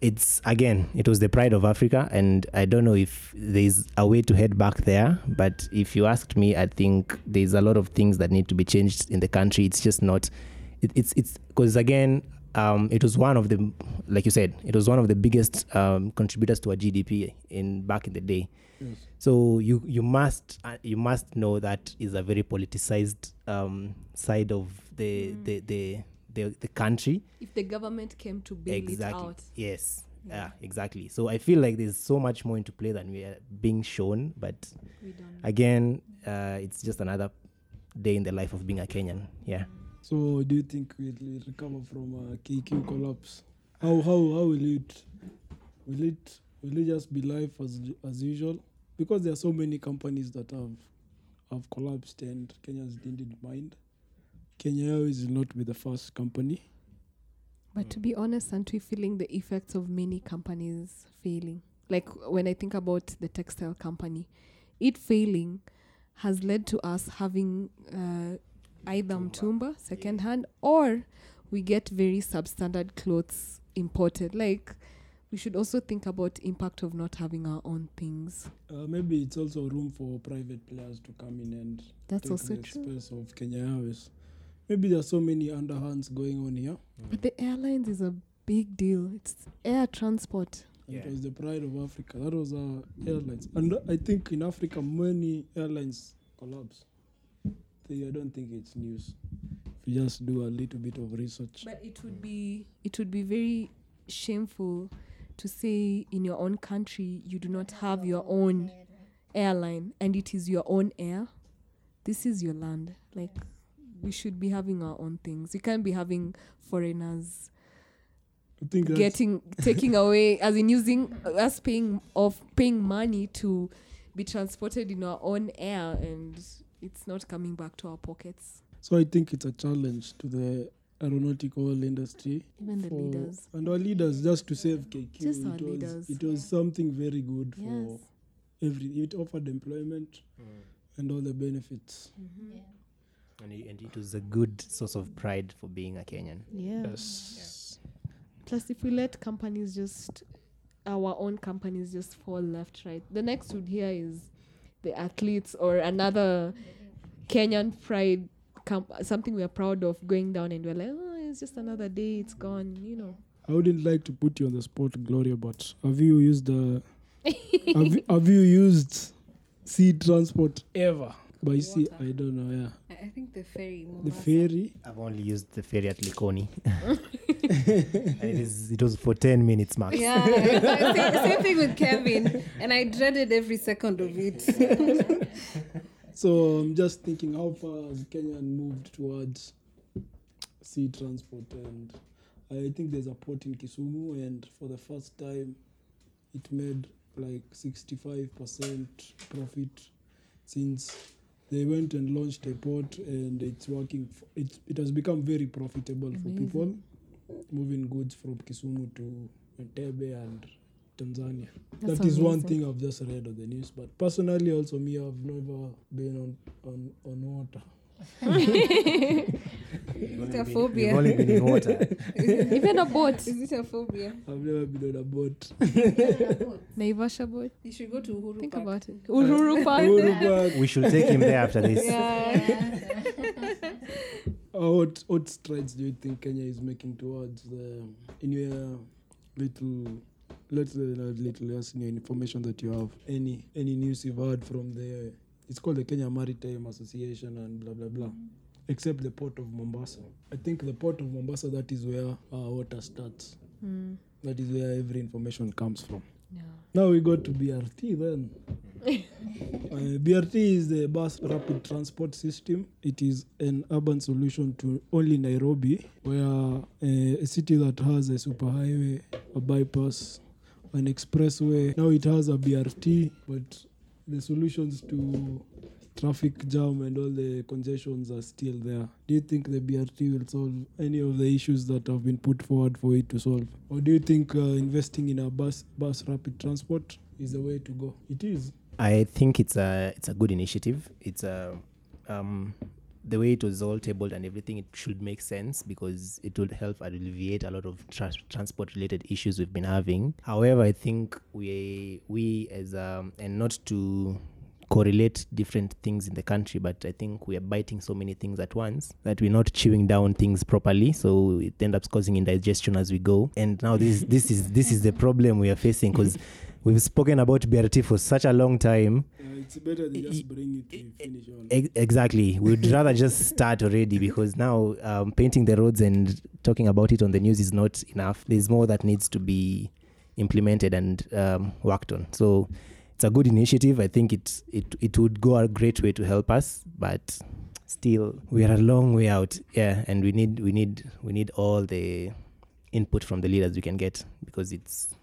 it's again it was the pride of africa and i don't know if there's a way to head back there but if you asked me i think there's a lot of things that need to be changed in the country it's just not it, it's it's because again um, it was one of the like you said it was one of the biggest um, contributors to our gdp in back in the day. Yes. so you you must uh, you must know that is a very politicized um, side of the, the, the the the country. If the government came to bail exactly. it out, yes. Yeah. Yeah. exactly. So i feel like there's so much more into play than we are being shown but again uh, it's just another day in the life of being a kenyan. Yeah So, do you think we'll recover from a KQ collapse? How how how will it will it will it just be life as as usual? Because there are so many companies that have have collapsed and Kenyans didn't mind. Kenya Airways will not be the first company. But to be honest, aren't we feeling the effects of many companies failing? Like when I think about the textile company, it failing has led to us having uh, either mtumba secondhand or we get very substandard clothes imported. Like we should also think about impact of not having our own things. Uh, maybe it's also room for private players to come in and That's take also the true. space of Kenya Airways. Maybe there are so many underhands going on here. But the airlines is a big deal. It's air transport. Yeah. It was the pride of Africa. That was our airlines. And I think in Africa, many airlines collapse. So I don't think it's news. If you just do a little bit of research. But it would be it would be very shameful to say in your own country you do not have your own airline and it is your own air. This is your land. Like we should be having our own things. You can't be having foreigners think getting taking away as in using us paying of paying money to be transported in our own air and it's not coming back to our pockets. so. I think it's a challenge to the aeronautical industry. Even the leaders. And our leaders, just to save KQ. Just our it was, leaders. It was something very good Yes. for every. It offered employment mm. and all the benefits. Mm-hmm. and, it, and it was a good source of pride for being a kenyan Yeah. Yes. Plus, if we let companies just, our own companies just fall left, right, the next would hear is the athletes or another Kenyan pride, comp- something we are proud of going down and we're like, oh, it's just another day, it's gone, you know. I wouldn't like to put you on the spot, Gloria, but have you used the have, you- have you used sea transport ever? By sea, Water. I don't know. Yeah, I, I think the ferry. the ferry. i've only used the ferry at likoni and it is it was for 10 minutes max Yeah, same, same thing with Kevin, and I dreaded every second of it. So I'm just thinking, how far has Kenya moved towards sea transport? And I think there's a port in Kisumu, and for the first time, it made like 65% profit since they went and launched a port, and it's working. f it it has become very profitable for people moving goods from Kisumu to Entebbe and Tanzania. That's that is one thing I've just read on the news. But personally, also me, I've never been on on on water. it a phobia? You've only been in water. Even a boat. Is it a phobia? I've never been on a boat. Naivasha boat. You should go to Uhuru Think Park. about it. Uhuru uh, Park. Uhuru Park. we should take him there after this. Uh, what what strides do you think Kenya is making towards the in your little let's say not little just in your information that you have any any news you've heard from the it's called the Kenya Maritime Association and blah blah blah. Except the port of Mombasa. I think the port of Mombasa that is where our water starts. Hmm. That is where every information comes from. Yeah. Now we go to BRT then. uh, BRT is the bus rapid transport system. It is an urban solution to only Nairobi, where uh, a city that has a superhighway, a bypass, an expressway. Now it has a BRT, but the solutions to traffic jam and all the congestions are still there. Do you think the BRT will solve any of the issues that have been put forward for it to solve? Or do you think uh, investing in a bus bus rapid transport is the way to go? It is. I think it's a it's a good initiative. It's a um, the way it was all tabled and everything. It should make sense because it would help alleviate a lot of tra- transport related issues we've been having. However, I think we we as um, and not to correlate different things in the country, but I think we are biting so many things at once that we're not chewing down things properly. So it ends up causing indigestion as we go. And now this this is this is the problem we are facing because we've spoken about BRT for such a long time. Uh, it's better they just bring it to finish on. Ex- exactly. We'd rather just start already because now um, painting the roads and talking about it on the news is not enough. There's more that needs to be implemented and um, worked on. So it's a good initiative. I think it, it it would go a great way to help us, but still we are a long way out. Yeah, and we need we need we need all the input from the leaders we can get because it's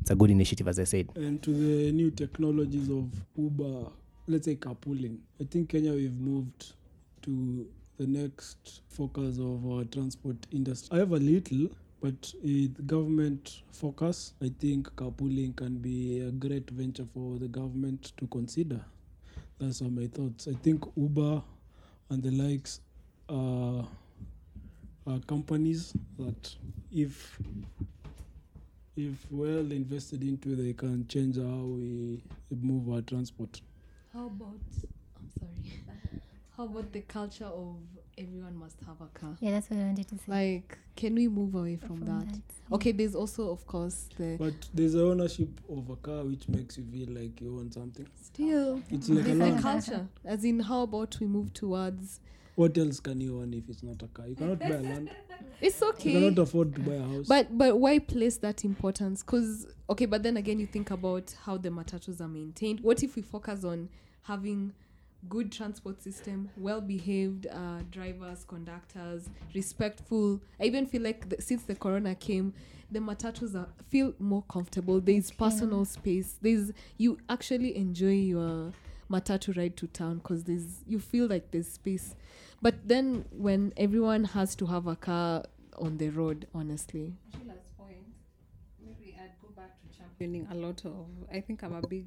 it's a good initiative, as I said. And to the new technologies of Uber, let's say carpooling. I think Kenya we've moved to the next focus of our transport industry. I have a little, but eh, with government focus, I think carpooling can be a great venture for the government to consider. That's are my thoughts. I think Uber and the likes are, are companies that if if well invested into they can change how we move our transport How about I'm sorry. How about the culture of everyone must have a car? Yeah, that's what I wanted to say. Like, can we move away from, that? yeah. Okay, there's also of course the but there's a ownership of a car which makes you feel like you own something still it's like a there's a land culture. As in how about we move towards what else can you own if it's not a car you cannot buy a land it's okay. you cannot afford to buy a house But but why place that importance? Because okay, but then again, you think about how the matatus are maintained. What if we focus on having good transport system, well behaved uh, drivers, conductors, respectful? I even feel like the, since the corona came, the matatus are feel more comfortable. There's personal space. There's you actually enjoy your matatu ride to town because there's you feel like there's space. But then when everyone has to have a car on the road, honestly, Sheila's point, maybe I'd go back to championing a lot of. I think I'm a big,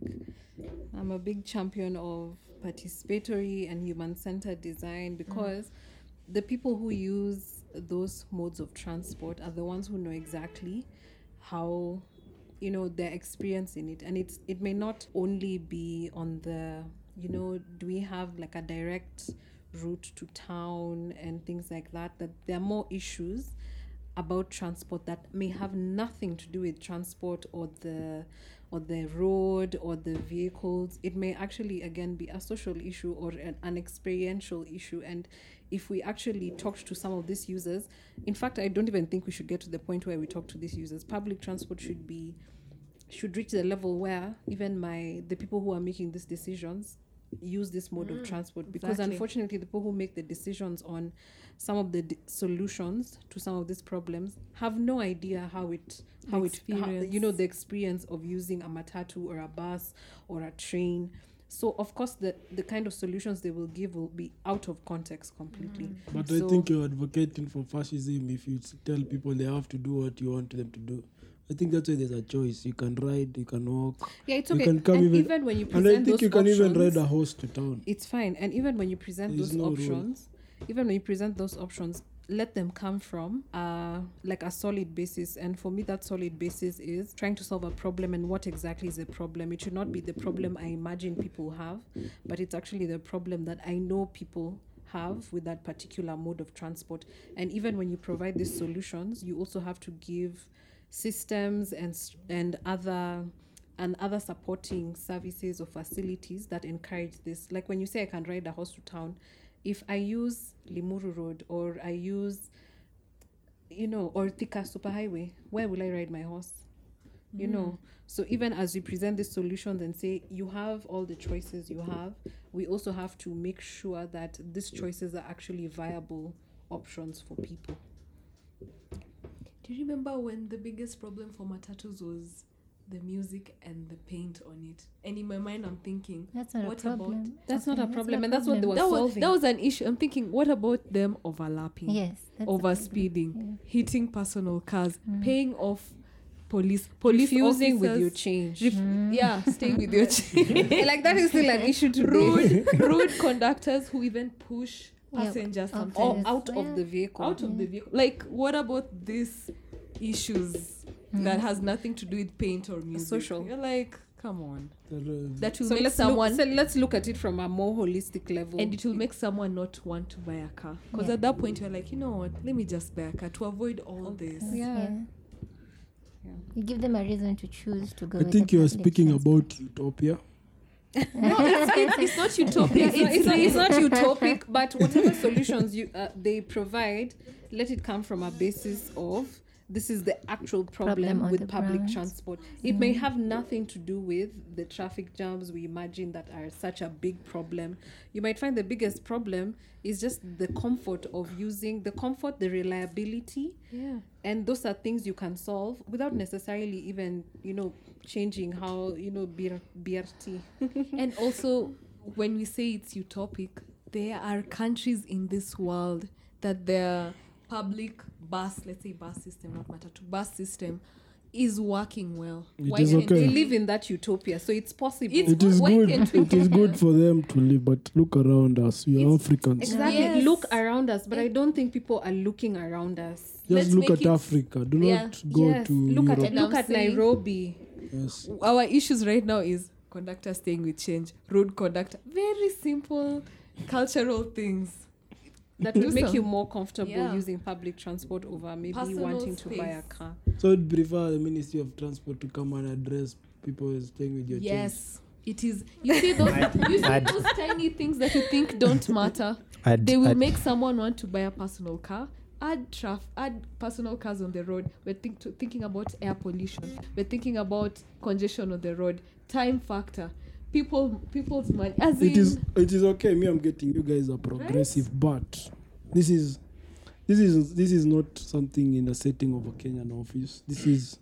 I'm a big champion of participatory and human-centered design mm. because the people who use those modes of transport are the ones who know exactly how you know their experience in it and it's it may not only be on the you know do we have like a direct route to town and things like that that there are more issues about transport that may have nothing to do with transport or the or the road or the vehicles. It may actually again be a social issue or an, an experiential issue. And if we actually talked to some of these users in fact i don't even think we should get to the point where we talk to these users. Public transport should be should reach the level where even my the people who are making these decisions use this mode of mm, transport because exactly. unfortunately the people who make the decisions on some of the d- solutions to some of these problems have no idea how it how it how, you know the experience of using a matatu or a bus or a train. So of course the the kind of solutions they will give will be out of context completely. Mm. But so- i think you're advocating for fascism if you tell people they have to do what you want them to do i think that's why there's a choice you can ride you can walk yeah it's You okay can come and even- even, when you present those options. and i think you can even ride a horse to town it's fine and even when you present There's those no rule. options even when you present those options, let them come from uh, like a solid basis. And for me, that solid basis is trying to solve a problem and what exactly is the problem. It should not be the problem I imagine people have, but it's actually the problem that I know people have with that particular mode of transport. And even when you provide these solutions, you also have to give systems and and other and other supporting services or facilities that encourage this. Like when you say I can ride a horse to town, if I use Limuru Road or I use, you know, or Thika Superhighway, where will I ride my horse? You know, mm. so even as we present the solutions and say you have all the choices you have, we also have to make sure that these choices are actually viable options for people. Do you remember when the biggest problem for matatus was the music and the paint on it? And in my mind, I'm thinking That's not What a about- problem. That's Okay, not a problem, and that's what they were that was solving. that was an issue. I'm thinking, what about them overlapping, Yes. That's a over problem. speeding, hitting personal cars, Mm. paying off police police Refusing with your change. ref- Mm. yeah, staying with your change. like that is still an issue today. rude rude conductors who even push Yeah, passengers of sometimes Or oh, out Yeah. of the vehicle. out of the mm-hmm. vehicle. Like, what about these issues that mm-hmm. has nothing to do with paint or music? Social. You're like, come on. That, That will so make let's someone, look, so let's look at it from a more holistic level. and it will make someone not want to buy a car. Because Yeah. at that point, you're like, you know what? Let me just buy a car to avoid all this. Yeah. Yeah. You give them a reason to choose to go. I think you are speaking about utopia. No, it's, it's, not not, It's, it's, not, it's not utopic, but whatever solutions you uh, they provide, let it come from a basis of this is the actual problem, Problem with public ground. transport. It may have nothing to do with the traffic jams we imagine that are such a big problem. You might find the biggest problem is just the comfort of using the comfort, the reliability, Yeah. and those are things you can solve without necessarily even you know changing how you know BR, BRT. and also when we say it's utopic there are countries in this world that their public bus let's say bus system not matter to bus system is working well It is can't okay. They we- live in that utopia, so it's possible. It's It is good. It is good for them to live, but look around us. We are It's- Africans. Exactly. Yes. Look around us, but I don't think people are looking around us. Just let's look at it- Africa. Do Yeah. not go yes. to look Europe. at look at Nairobi. yes. our issues right now is conductor staying with change road conductor very simple cultural things That Do would make you more comfortable Yeah. using public transport over maybe Personal wanting to buy a car. So I'd prefer the Ministry of Transport to come and address people staying with your change. yes it is. You see those you see I'd- those tiny things that you think don't matter? I'd, they will I'd- make someone want to buy a personal car add traf- add personal cars on the road. We're think to, thinking about air pollution. We're thinking about congestion on the road. Time factor people people's money as It in is it is okay. Me, I'm getting you guys are progressive, but this is this is this is not something in the setting of a Kenyan office. This is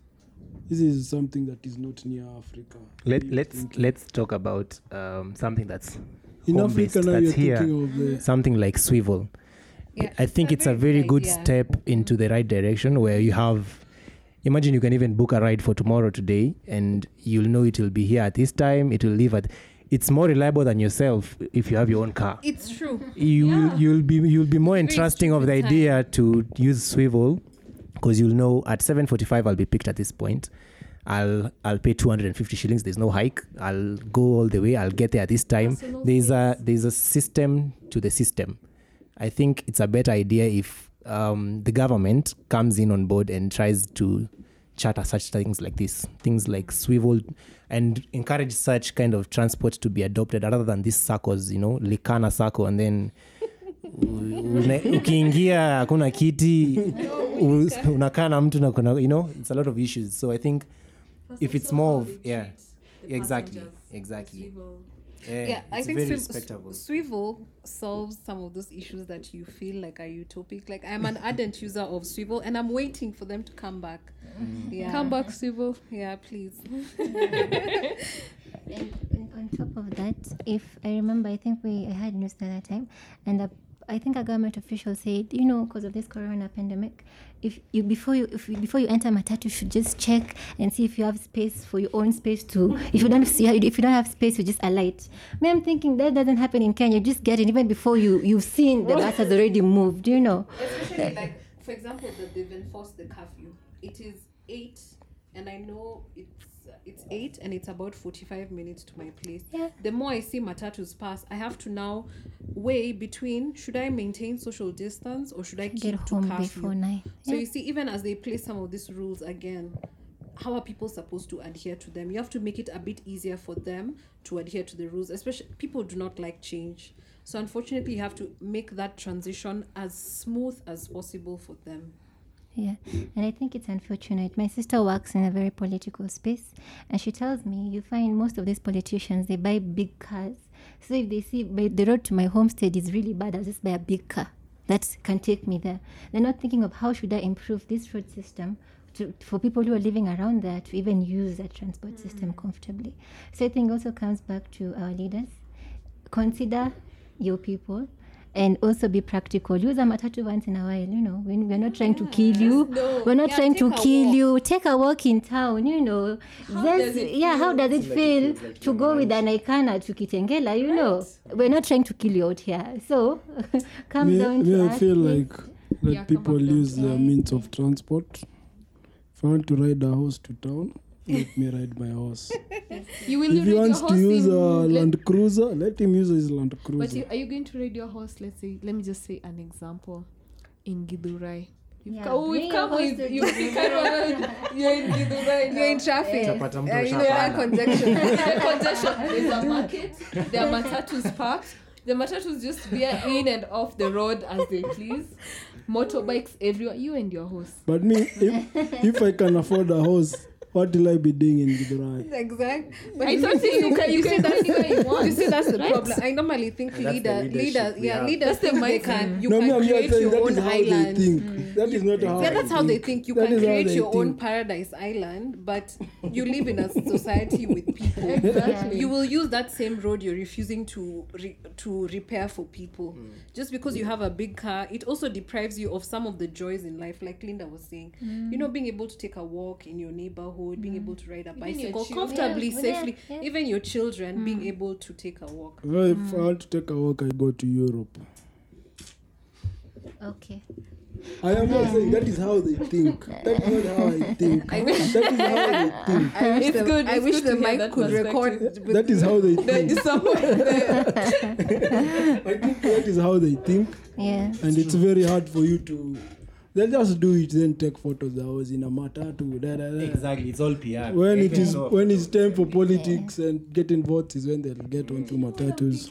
this is something that is not near Africa. Let let's thinking- let's talk about um, something that's in home-based, Africa now that's you're here. thinking of the something like swivel. Yeah, I think it's a very good step into the right direction where you have imagine you can even book a ride for tomorrow today and you'll know it will be here at this time, it will leave at it's more reliable than yourself if you have your own car. It's true. You Yeah. you'll be you'll be more entrusting of the idea to use swivel because you'll know at 7:45 I'll be picked at this point. I'll I'll pay 250 shillings. There's no hike. I'll go all the way. I'll get there at this time. There's a there's a system to the system. I think it's a better idea if um, the government comes in on board and tries to charter such things like this, things like swivel, and encourage such kind of transport to be adopted rather than these circles, you know, Likana circle, and then ukiingia hakuna kiti unakaa na mtu na kuna you know it's a lot of issues. So i think if it's more of yeah exactly exactly yeah, Yeah, I think very swiv- respectable Swivel solves some of those issues that you feel like are utopic. Like I'm an ardent user of Swivel, and I'm waiting for them to come back. Mm-hmm. Yeah, come back Swivel. Yeah, please. And, and on top of that, if I remember, I think we I had news the other time, and a, I think a government official said, you know, because of this corona pandemic, if you before you if you, before you enter matatu, you should just check and see if you have space for your own space to. If you don't see if you don't have space, you just alight. Me, I'm thinking that doesn't happen in Kenya. You just get in even before you you've seen the bus has already moved. You know. Especially like, for example, that they've enforced the curfew. It is eight, and I know it's it's eight, and it's about forty-five minutes to my place. Yeah. The more I see matatus pass, I have to now weigh between should I maintain social distance or should I keep Get to home curfew. before nine. So you see, even as they place some of these rules again, how are people supposed to adhere to them? You have to make it a bit easier for them to adhere to the rules. Especially people do not like change. So unfortunately, you have to make that transition as smooth as possible for them. Yeah, and I think it's unfortunate. My sister works in a very political space, and she tells me you find most of these politicians they buy big cars. So if they see by the road to my homestead is really bad, I'll just buy a big car that can take me there. They're not thinking of how should I improve this road system to, for people who are living around there to even use that transport system mm. comfortably. So I think also comes back to our leaders. Consider your people and also be practical. Use a matatu once in a while, you know. When we're not trying to kill you, we're not Yeah, trying to kill walk. you. Take a walk in town, you know. There's- does it yeah, how does it Like it feel like to you're go with an Ikana to Kitengela, you know? We're not trying to kill you out here. So come Me, down me to I feel like let Yeah, people use to their means of transport. If I want to ride a horse to town, let me ride my horse. You will if ride he your wants horse to use in, a Land Cruiser, let him use his Land But Cruiser. you, are you going to ride your horse? Let's say, let me just say an example. In Githurai. You've Yeah, come, oh, we've come with, you've been kind of, you're in Githurai, you're in traffic. Yes. Utapata mtu Uh, you know, ushapanda. congestion. The congestion. There's a market. There are matatus parked. The matatus just veer in and off the road as they please. Motorbikes everywhere. You and your horse. But me, if, if I can afford a horse, what will I be doing in the Githurai? Exactly. But I you thought see- you can you can go anywhere you want. You see, that's the right? problem. I normally think And that's the leader, leaders, yeah, have. leaders That's the think they mindset. can, you no, me, can I'm here create saying your own how island. they think. Mm. That is not how Yeah, I that's how they think. think you That can create they your own paradise island, but you live in a society with people. Exactly. You will use that same road you're refusing to re- to repair for people. Mm. Just because you have a big car, it also deprives you of some of the joys in life, like Linda was saying. Mm. You know, being able to take a walk in your neighborhood, being able mm. to ride a bicycle children. comfortably, Yeah, safely, yeah, yeah. even your children being mm. able to take a walk. Well, if mm. I want to take a walk, I go to Europe. Okay. I am not saying that is how they think. That is not how I think. I wish- that is how they think. I wish It's the, good- I wish the mic that could record. That is how they think. is someone there. I think that is how they think, Yeah. and it's very hard for you to. They just do it, then take photos. I was in a matatu. Da, da, da. Exactly, it's all PR. When it Taken is off. when it's time for politics and getting votes is when they'll get onto matatus.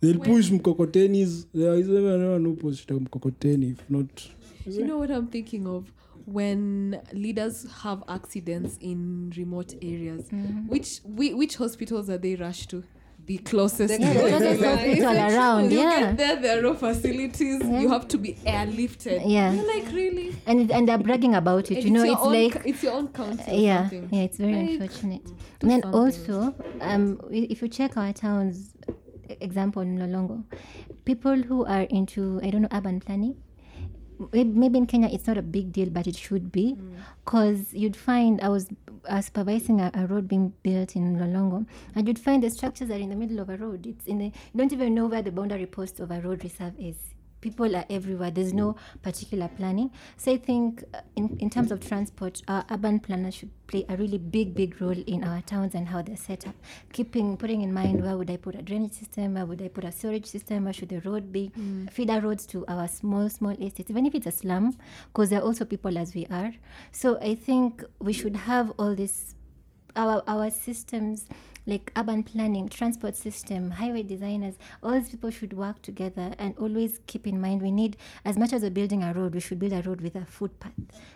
They'll push mkokotenis. There is never anyone who pushed a mkokoteni. If not, You know what I'm thinking of? When leaders have accidents in remote areas, mm-hmm. which whi- which hospitals are they rushed to? The closest. To Yeah, the them. closest hospital around, You yeah. get there, there are no facilities. Yeah. You have to be airlifted. Yeah. You're like really. And and they're bragging about it. And you know, your it's own like it's your own county. or yeah something. yeah it's very Like, unfortunate and then something. also um if you check our towns example in lolongo people who are into i don't know urban planning may- maybe in kenya it's not a big deal but it should be. Because you'd find i was uh, supervising a, a road being built in lolongo and you'd find the structures are in the middle of a road. It's in the you don't even know where the boundary post of a road reserve is people are everywhere. There's no mm. particular planning. So i think uh, in, in terms of transport our urban planners should play a really big big role in our towns and how they're set up. Keeping putting in mind where would i put a drainage system where would i put a storage system where should the road be? Mm. Feeder roads to our small small estates even if it's a slum because there are also people as we are. So i think we should have all this our our systems like urban planning transport system highway designers all these people should work together and always keep in mind we need as much as we're building a road we should build a road with a footpath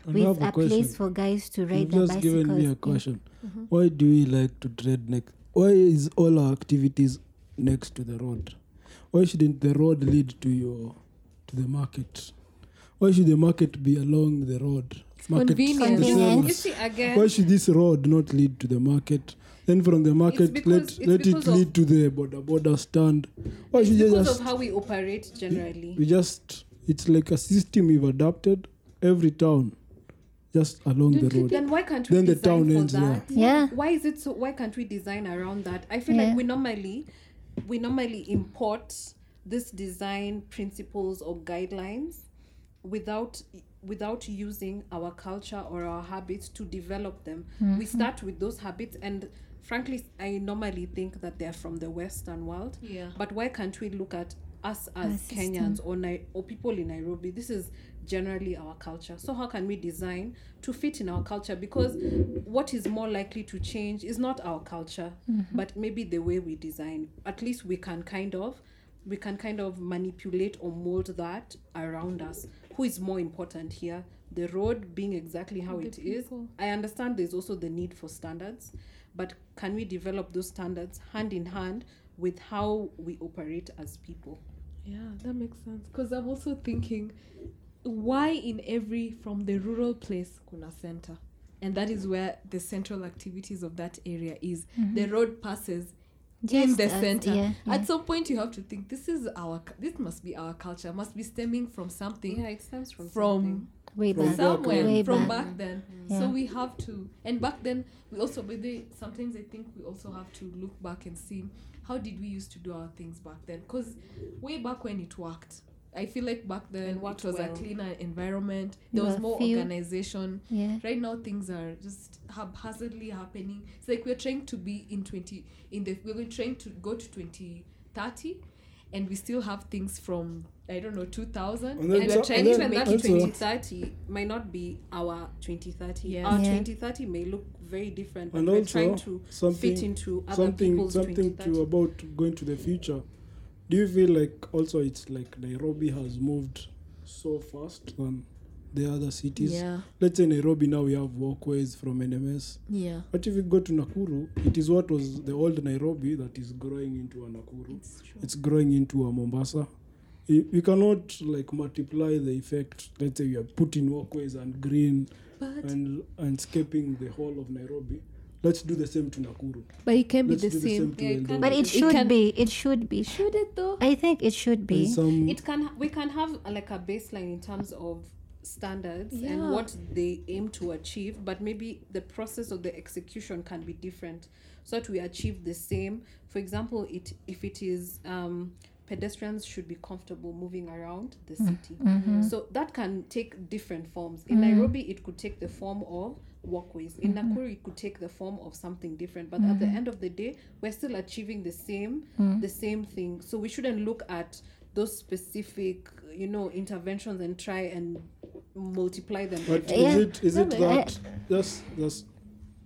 I with a a, place for guys to ride You've their just bicycles given me a Yeah. question. Why do we like to tread next? Why is all our activities next to the road? Why shouldn't the road lead to your to the market? Why should the market be along the road? Market convenient. the same- Convenient. You see, again, Why should this road not lead to the market? Then from the market, because- let let it lead to the border border stand. Why It's should you because just of how we operate generally. we just it's like a system we've adapted every town just along the road. Then why can't we Then the design town for ends there. that? Yeah. Why is it so? Why can't we design around that? I feel Yeah. like we normally, we normally import this design principles or guidelines without without using our culture or our habits to develop them. We mm-hmm. start with those habits and. Frankly, I normally think that they're from the Western world. Yeah. But why can't we look at us as. Kenyans or Nai- or people in Nairobi? This is generally our culture. So how can we design to fit in our culture? Because what is more likely to change is not our culture, mm-hmm. but maybe the way we design. At least we can kind of we can kind of manipulate or mold that around us. Who is more important here? The road being exactly how The it is. people. I understand there's also the need for standards, but can we develop those standards hand in hand with how we operate as people? Yeah, that makes sense. Because I'm also thinking, why in every from the rural place kuna center, and that is where the central activities of that area is. Mm-hmm. The road passes in the as- center. yeah, yeah. At some point, you have to think this is our. This must be our culture. Must be stemming from something. Yeah, it stems from From something. Way From back. somewhere Way from back. back then. Yeah. So we have to, and back then we also, but they sometimes I think we also have to look back and see how did we used to do our things back then? Because way back when it worked, I feel like back then And it was well. a cleaner environment. You There was more few- organization. Yeah. Right now things are just haphazardly happening. It's like we're trying to be in twenty in the we're trying to go to twenty thirty. And we still have things from I don't know two thousand, And and, then we're trying to make that it 2030 might not be our 2030. Yes. Our Yeah. 2030 may look very different, but And we're trying to something fit into other something people's something 2030. to about going to the future. Do you feel like also it's like Nairobi has moved so fast than the other cities? Yeah, Let's say Nairobi now we have walkways from NMS. yeah. But if you go to Nakuru, it is what was the old Nairobi that is growing into a Nakuru. It's true. It's growing into a Mombasa. You you cannot like multiply the effect. Let's say you are putting walkways and green But and landscaping the whole of Nairobi. Let's do the same to Nakuru. but it can be Let's the do the same. same to Yeah, it can But it It should can- be. It should be. Should it though? I think it should be. Some it can we can have like a baseline in terms of standards Yeah. and what they aim to achieve but maybe the process of the execution can be different. So that we achieve the same. For example it if it is um, pedestrians should be comfortable moving around the mm. city. Mm-hmm. So that can take different forms. In mm. nairobi it could take the form of walkways. In mm-hmm. nakuru it could take the form of something different. But at the mm-hmm. end of the day we're still achieving the same mm. the same thing. So we shouldn't look at those specific you know interventions and try and multiply them But Yeah. is it is it No, but I- that just just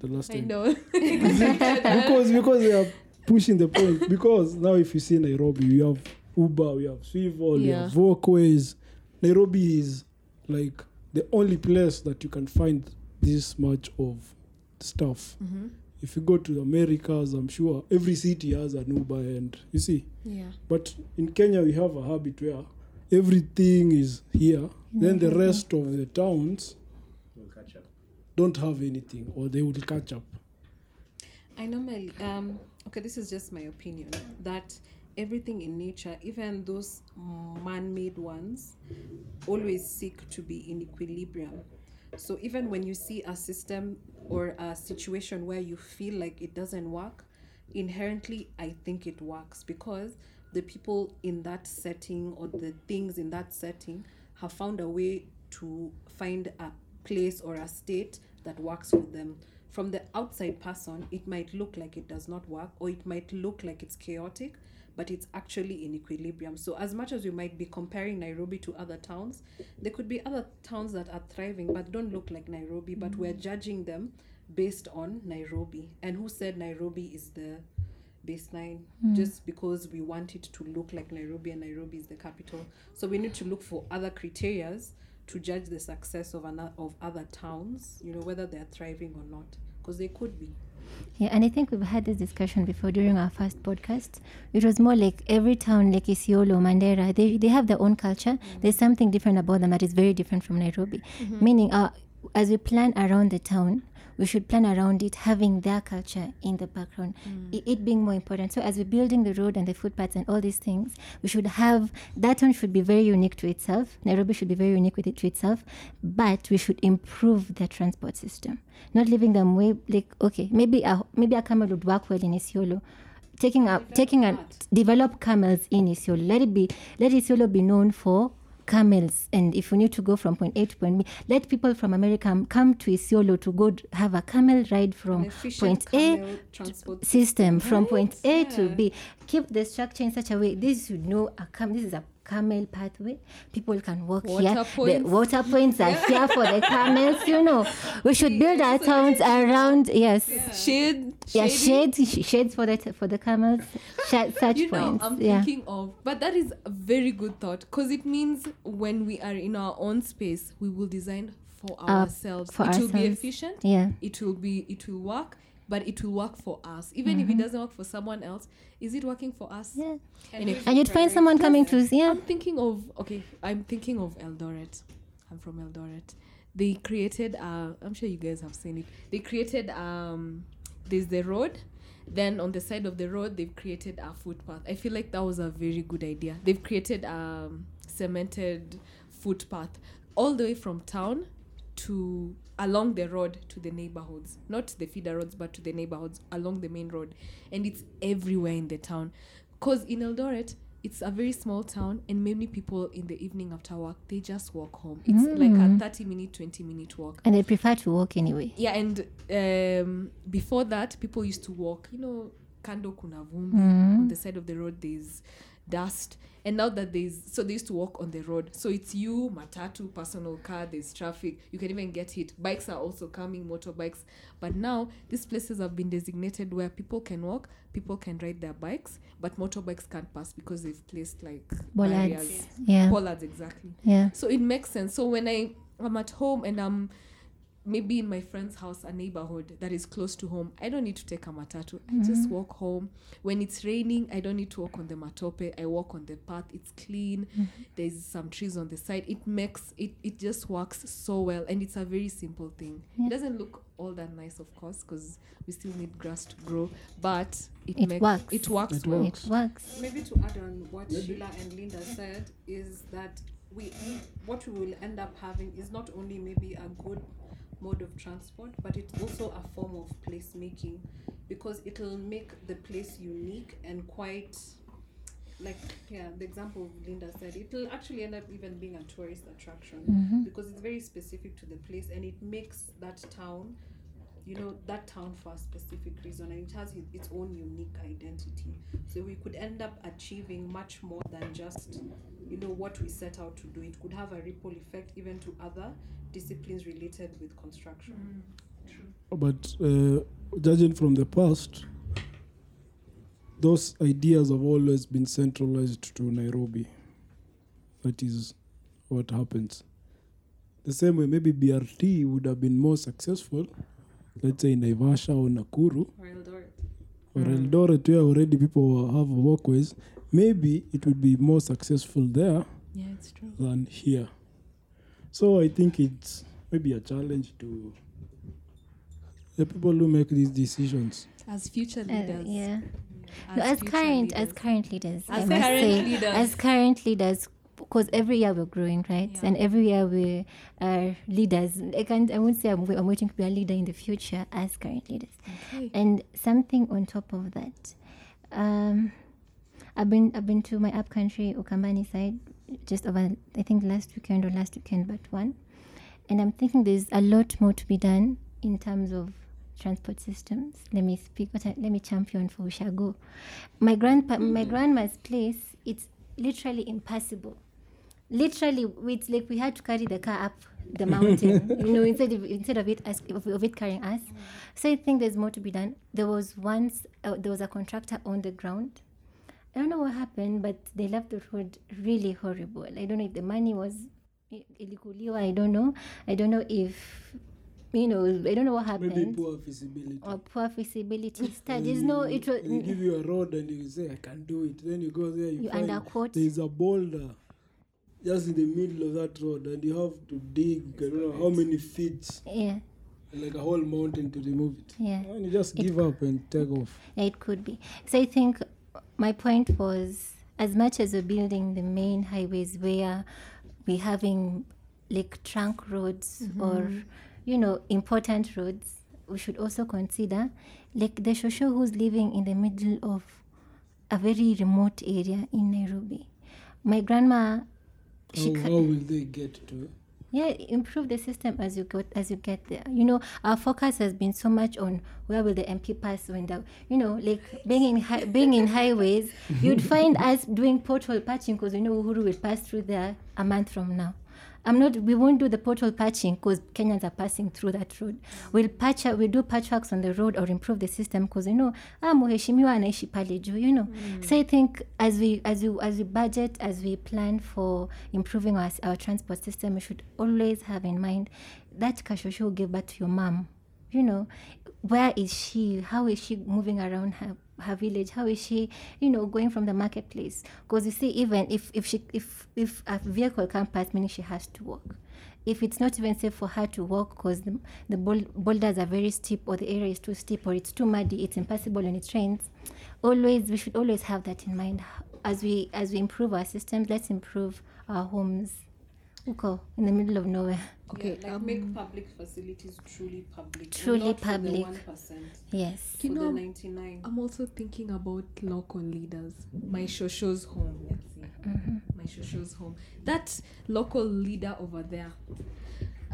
the last I thing know. because because they are pushing the point because now if you see Nairobi we have Uber we have Swivel we have walkways Nairobi is like the only place that you can find this much of stuff mm-hmm. If you go to the Americas I'm sure every city has an Uber and you see Yeah. but in Kenya we have a habit where everything is here then the rest of the towns We'll catch up. don't have anything or they will catch up I normally um okay this is just my opinion that everything in nature even those man-made ones always seek to be in equilibrium so even when you see a system or a situation where you feel like it doesn't work inherently i think it works because the people in that setting or the things in that setting have found a way to find a place or a state that works for them. From the outside person it might look like it does not work or it might look like it's chaotic but it's actually in equilibrium. So as much as we might be comparing nairobi to other towns there could be other towns that are thriving but don't look like nairobi but we're mm. judging them based on nairobi. And who said nairobi is the baseline? Mm. Just because we want it to look like nairobi and nairobi is the capital. So we need to look for other criterias to judge the success of another of other towns you know whether they're thriving or not because they could be Yeah, and I think we've had this discussion before during our first podcast. It was more like every town, like Isiolo, Mandera, they, they have their own culture. There's something different about them that is very different from Nairobi. Meaning, uh, as we plan around the town, we should plan around it, having their culture in the background, mm. I- it being more important. So as we're building the road and the footpaths and all these things, we should have that one should be very unique to itself. Nairobi should be very unique with it to itself, but we should improve the transport system, not leaving them way like okay, maybe a maybe a camel would work well in Isiolo. Taking a taking a develop camels in Isiolo. Let it be let Isiolo be known for camels and if we need to go from point A to point B, let people from America come to Isiolo to go have a camel ride from point A system from point A to. B. Keep the structure in such a way this should know a cam this is a camel pathway. People can walk Water here. The water points are here for the camels, you know. We should build our towns around yes. Shade. Yeah, shading. shades for the for the camels. Sh- such you know, points. I'm yeah. thinking of, but that is a very good thought because it means when we are in our own space, we will design for Uh, ourselves. for it will be efficient. Yeah. It will be. It will work, but it will work for us. Even if it doesn't work for someone else, is it working for us? Mm-hmm. Yeah. And if- And you'd find someone coming to yeah. I'm thinking of okay. I'm thinking of Eldoret. I'm from Eldoret. They created. Uh, I'm sure you guys have seen it. They created. Um, there's the road. Then on the side of the road, they've created a footpath. I feel like that was a very good idea. They've created um, cemented footpath all the way from town to along the road to the neighborhoods. Not the feeder roads but to the neighborhoods along the main road. And it's everywhere in the town. Because in eldoret it's a very small town and many people in the evening after work they just walk home. It's like a 30 minute 20 minute walk. And they prefer to walk anyway. yeah and um before that people used to walk. You know kando kuna vumbi Mm-hmm. on the side of the road there's dust and now that there's so they used to walk on the road so it's you matatu personal car there's traffic you can even get hit bikes are also coming motorbikes but now these places have been designated where people can walk people can ride their bikes but motorbikes can't pass because they've placed like Bollards. barriers Yeah. bollards exactly Yeah. so it makes sense. So when I am at home and I'm maybe in my friend's house, a neighborhood that is close to home, I don't need to take a matatu. I mm-hmm. just walk home. When it's raining, I don't need to walk on the matope. I walk on the path. It's clean. Mm-hmm. There's some trees on the side. It makes it. It just works so well, and it's a very simple thing. Yeah. It doesn't look all that nice, of course, because we still need grass to grow. But it, It makes works. it works It well. works. It works. maybe to add on what Sheila and Linda said is that we what we will end up having is not only maybe a good mode of transport, but it's also a form of placemaking because it'll make the place unique and quite like yeah the example linda said it'll actually end up even being a tourist attraction Mm-hmm. because it's very specific to the place and it makes that town you know that town for a specific reason and it has its own unique identity so we could end up achieving much more than just you know what we set out to do it could have a ripple effect even to other disciplines related with construction But uh, judging from the past, those ideas have always been centralized to Nairobi. That is what happens. The same way, maybe BRT would have been more successful, let's say in Naivasha or Nakuru or Eldoret. or Eldoret, where already people have walkways. Maybe it would be more successful there Yeah, it's true. than here. So I think it's maybe a challenge to the people who make these decisions. As future Uh, leaders. yeah. As, No, as future current as leaders. current leaders, I As must current say, leaders. as current leaders, because every year we're growing, right? Yeah. And every year we are leaders. I can't. I won't say I'm, I'm waiting to be a leader in the future as current leaders. Okay. And something on top of that, um, I've been I've been to my up country Ukambani side just over I think last weekend or last weekend but one, and I'm thinking there's a lot more to be done in terms of transport systems. Let me speak. What I, let me champion for Ushago. My grandpa, my grandma's place. It's literally impassable. Literally, it's like we had to carry the car up the mountain. you know, instead of instead of it as of, of it carrying us. So I think there's more to be done. There was once uh, there was a contractor on the ground. I don't know what happened, but they left the road really horrible. I don't know if the money was i- ilikuliwa. I don't know. I don't know if you know. I don't know what happened. Maybe poor visibility. or poor feasibility studies. No, it was. They give you a road and you say, I can do it. Then you go there, you, You find underquote. there's a boulder just in the middle of that road and you have to dig, I don't know how many feet. Yeah. like a whole mountain to remove it. Yeah. And you just give up and take off. Yeah, it could be. So I think my point was as much as we're building the main highways where we're having like trunk roads mm-hmm. or you know important roads, we should also consider like the shosho who's living in the middle of a very remote area in Nairobi. My grandma she How, ca- how will they get to yeah improve the system as you go as you get there. You know our focus has been so much on where will the mp pass when the you know like being in hi- being in highways you'd find us doing pothole patching because you know uhuru will pass through there a month from now I'm not. We won't do the pothole patching because Kenyans are passing through that road. We'll patch. We'll do patchworks on the road or improve the system because you know, ah, mheshimiwa anaishi pale juu. You know. So I think as we as we as we budget, as we plan for improving our our transport system, we should always have in mind that kashosho gave birth to your mom. You know, where is she? How is she moving around her her village? How is she, you know, going from the marketplace? Because you see, even if if she if if a vehicle can't pass, meaning she has to walk. If it's not even safe for her to walk because the, the boulders are very steep or the area is too steep or it's too muddy, it's impassable when it rains. Always, we should always have that in mind as we as we improve our systems. Let's improve our homes. Uko in the middle of nowhere. Okay, yeah, like um, make public facilities truly public. Truly not for the public. Yes. You know, 99. I'm also thinking about local leaders. My shosho's home, let's say. My shosho's home. That local leader over there,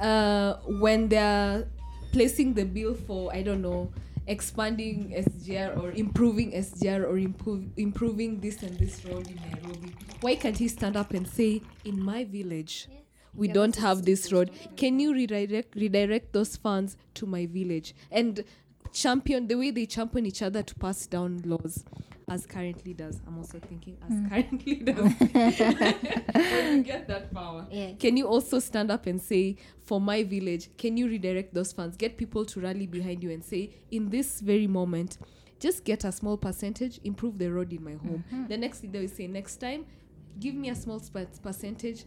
uh, when they're placing the bill for, I don't know, expanding SGR or improving SGR or improve, improving this and this road in Nairobi, why can't he stand up and say, in my village, we don't have this road. Can you redirect redirect those funds to my village? And champion the way they champion each other to pass down laws as current leaders? I'm also thinking as mm. current leaders. when you get that power, Yeah. can you also stand up and say, for my village, can you redirect those funds? Get people to rally behind you and say, in this very moment, just get a small percentage, improve the road in my home. Mm-hmm. The next leader will say, next time, give me a small sp- percentage,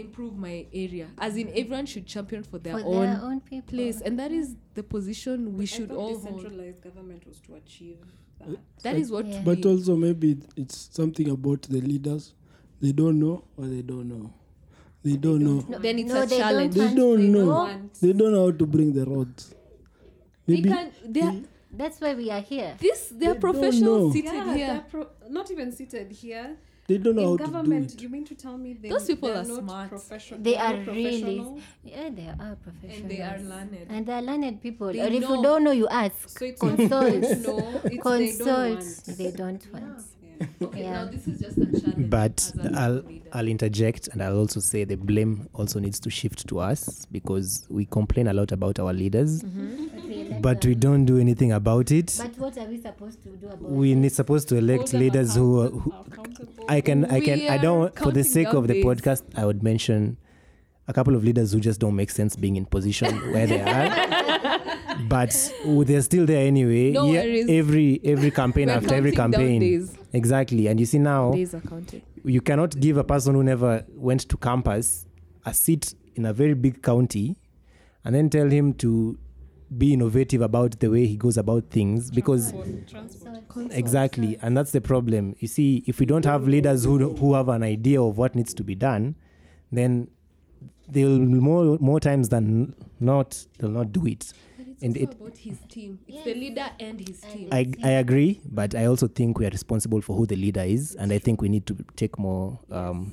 improve my area. As in, mm-hmm. everyone should champion for their For own their own people. place, and that is the position we I should thought all hold. decentralized government was to achieve uh, that. That is what. Yeah. But also maybe it's something about the leaders. They don't know or they don't know. They don't know. No, Then it's no, a they challenge. They don't They know. want- They don't know how to bring the roads. they can. They are, That's why we are here. this. They are They don't professionals seated yeah, here. they're pro- not even seated here. They don't know In how to do government, it. you mean to tell me they, Those people they're are not smart. profession- They they're are really- Yeah, they are professionals. And they are learned. And they are learned people. They or if know. you don't know, you ask. So it's Consult. not they don't it's Consult. they don't want. They don't want. Yeah. Okay, Yeah. now this is just a challenge. But as a I'll leader. I'll interject and I'll also say the blame also needs to shift to us because we complain a lot about our leaders, But we, elect but we don't do anything about it. But what are we supposed to do about we it? need supposed to elect Hold leaders who, who accountable. I can I can I don't for the sake of the podcast I would mention a couple of leaders who just don't make sense being in position where they are. But they're still there anyway. No Yeah, worries. every every campaign We're after every counting down campaign. days. Exactly. And you see now Days are counted. you cannot give a person who never went to campus a seat in a very big county and then tell him to be innovative about the way he goes about things because exactly and that's the problem. You see if we don't have leaders who who have an idea of what needs to be done then they'll more more times than not they'll not do it. But it's And it- about his team. It's the leader and his team. I, I agree but i also think we are responsible for who the leader is and i think we need to take more um,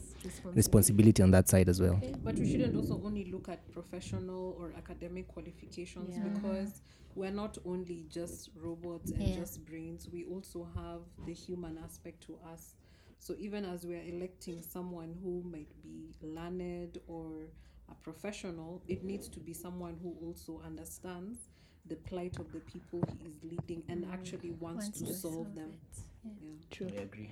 responsibility on that side as well But we shouldn't also only look at professional or academic qualifications Yeah. because we're not only just robots and Yeah. just brains, we also have the human aspect to us. So even as we're electing someone who might be learned or a professional, it needs to be someone who also understands the plight of the people he is leading and mm. actually wants, Wants to, to solve solve them. it. Yeah. i agree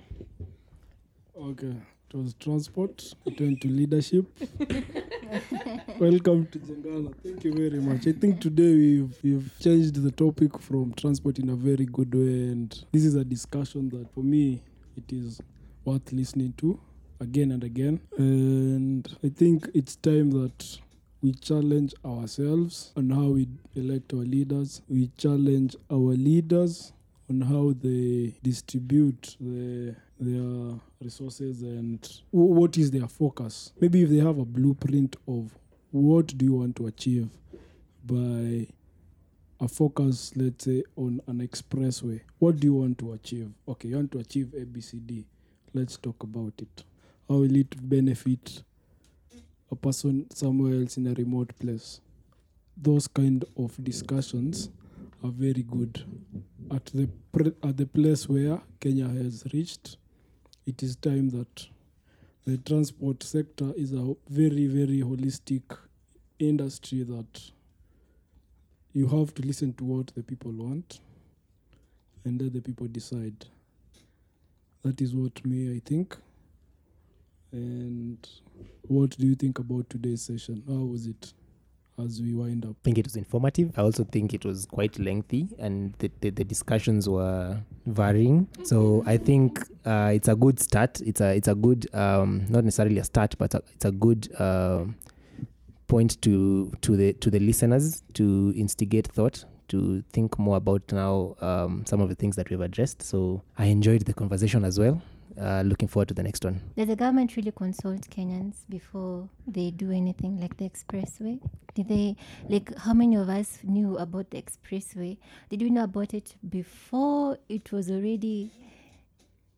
Okay, it was transport. it went to leadership. Welcome to Jengana. Thank you very much. I think today we've we've changed the topic from transport in a very good way, and this is a discussion that for me it is worth listening to again and again. And I think it's time that we challenge ourselves on how we elect our leaders. We challenge our leaders on how they distribute the, their resources and wh- what is their focus. Maybe if they have a blueprint of what do you want to achieve by a focus, let's say, on an expressway. What do you want to achieve? Okay, you want to achieve ABCD. Let's talk about it. How will it benefit a person somewhere else in a remote place? Those kind of discussions are very good. At the pre- at the place where Kenya has reached, it is time that the transport sector is a very very holistic industry that you have to listen to what the people want and let the people decide. That is what me I think. And what do you think about today's session? How was it as we wind up? I think it was informative. I also think it was quite lengthy and the, the, the discussions were varying. So I think uh, it's a good start. It's a it's a good um, not necessarily a start, but a, it's a good uh, point to to the to the listeners to instigate thought to think more about now um, some of the things that we've addressed. So I enjoyed the conversation as well. Uh, looking forward to the next one. Does the government really consult Kenyans before they do anything like the expressway? Did they, like, how many of us knew about the expressway? Did we know about it before it was already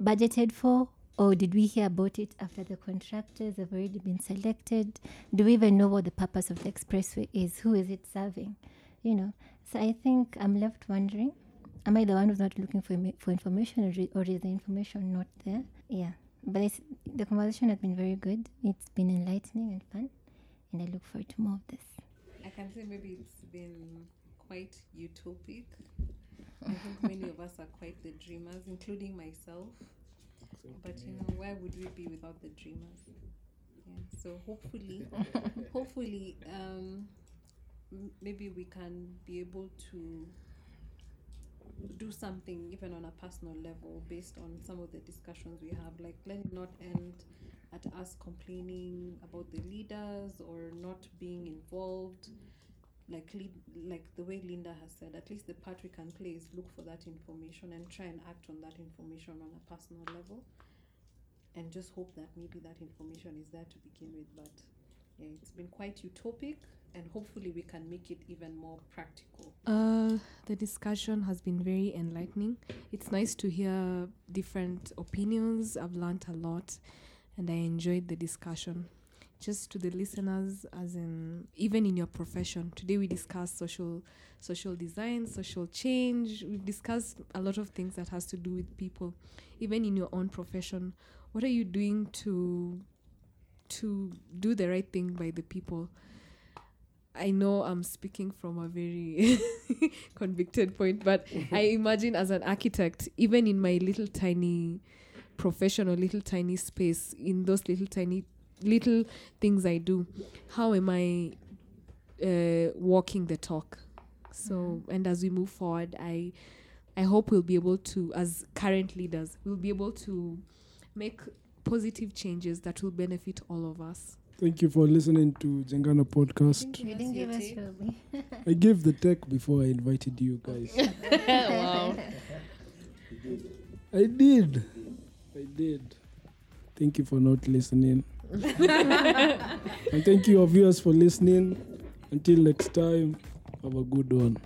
budgeted for? Or did we hear about it after the contractors have already been selected? Do we even know what the purpose of the expressway is? Who is it serving? You know, so I think I'm left wondering am I the one who's not looking for for information, or, is- or is the information not there? Yeah, but it's, the conversation has been very good. It's been enlightening and fun, and I look forward to more of this. I can say maybe it's been quite utopic. I think many of us are quite the dreamers, including myself. But you know, where would we be without the dreamers? Yeah. So hopefully, hopefully, um, maybe we can be able to do something even on a personal level based on some of the discussions we have. Like, let it not end at us complaining about the leaders or not being involved. Like, like the way Linda has said, at least the part we can play is look for that information and try and act on that information on a personal level, and just hope that maybe that information is there to begin with. But yeah, it's been quite utopic, and hopefully we can make it even more practical. Uh, the discussion has been very enlightening. It's nice to hear different opinions. I've learnt a lot and I enjoyed the discussion. Just to the listeners, as in even in your profession, today we discussed social social design, social change. We've discussed a lot of things that has to do with people. Even in your own profession, what are you doing to to do the right thing by the people? I know I'm speaking from a very convicted point, but I imagine as an architect, even in my little tiny profession or little tiny space, in those little tiny little things I do, how am I uh, walking the talk? So, and as we move forward, I I hope we'll be able to, as current leaders, we'll be able to make positive changes that will benefit all of us. Thank you for listening to Jengana podcast. You didn't give us Shelby. I gave the tech before I invited you guys. wow. I did. I did. Thank you for not listening. and thank you, our viewers, for listening. Until next time, have a good one.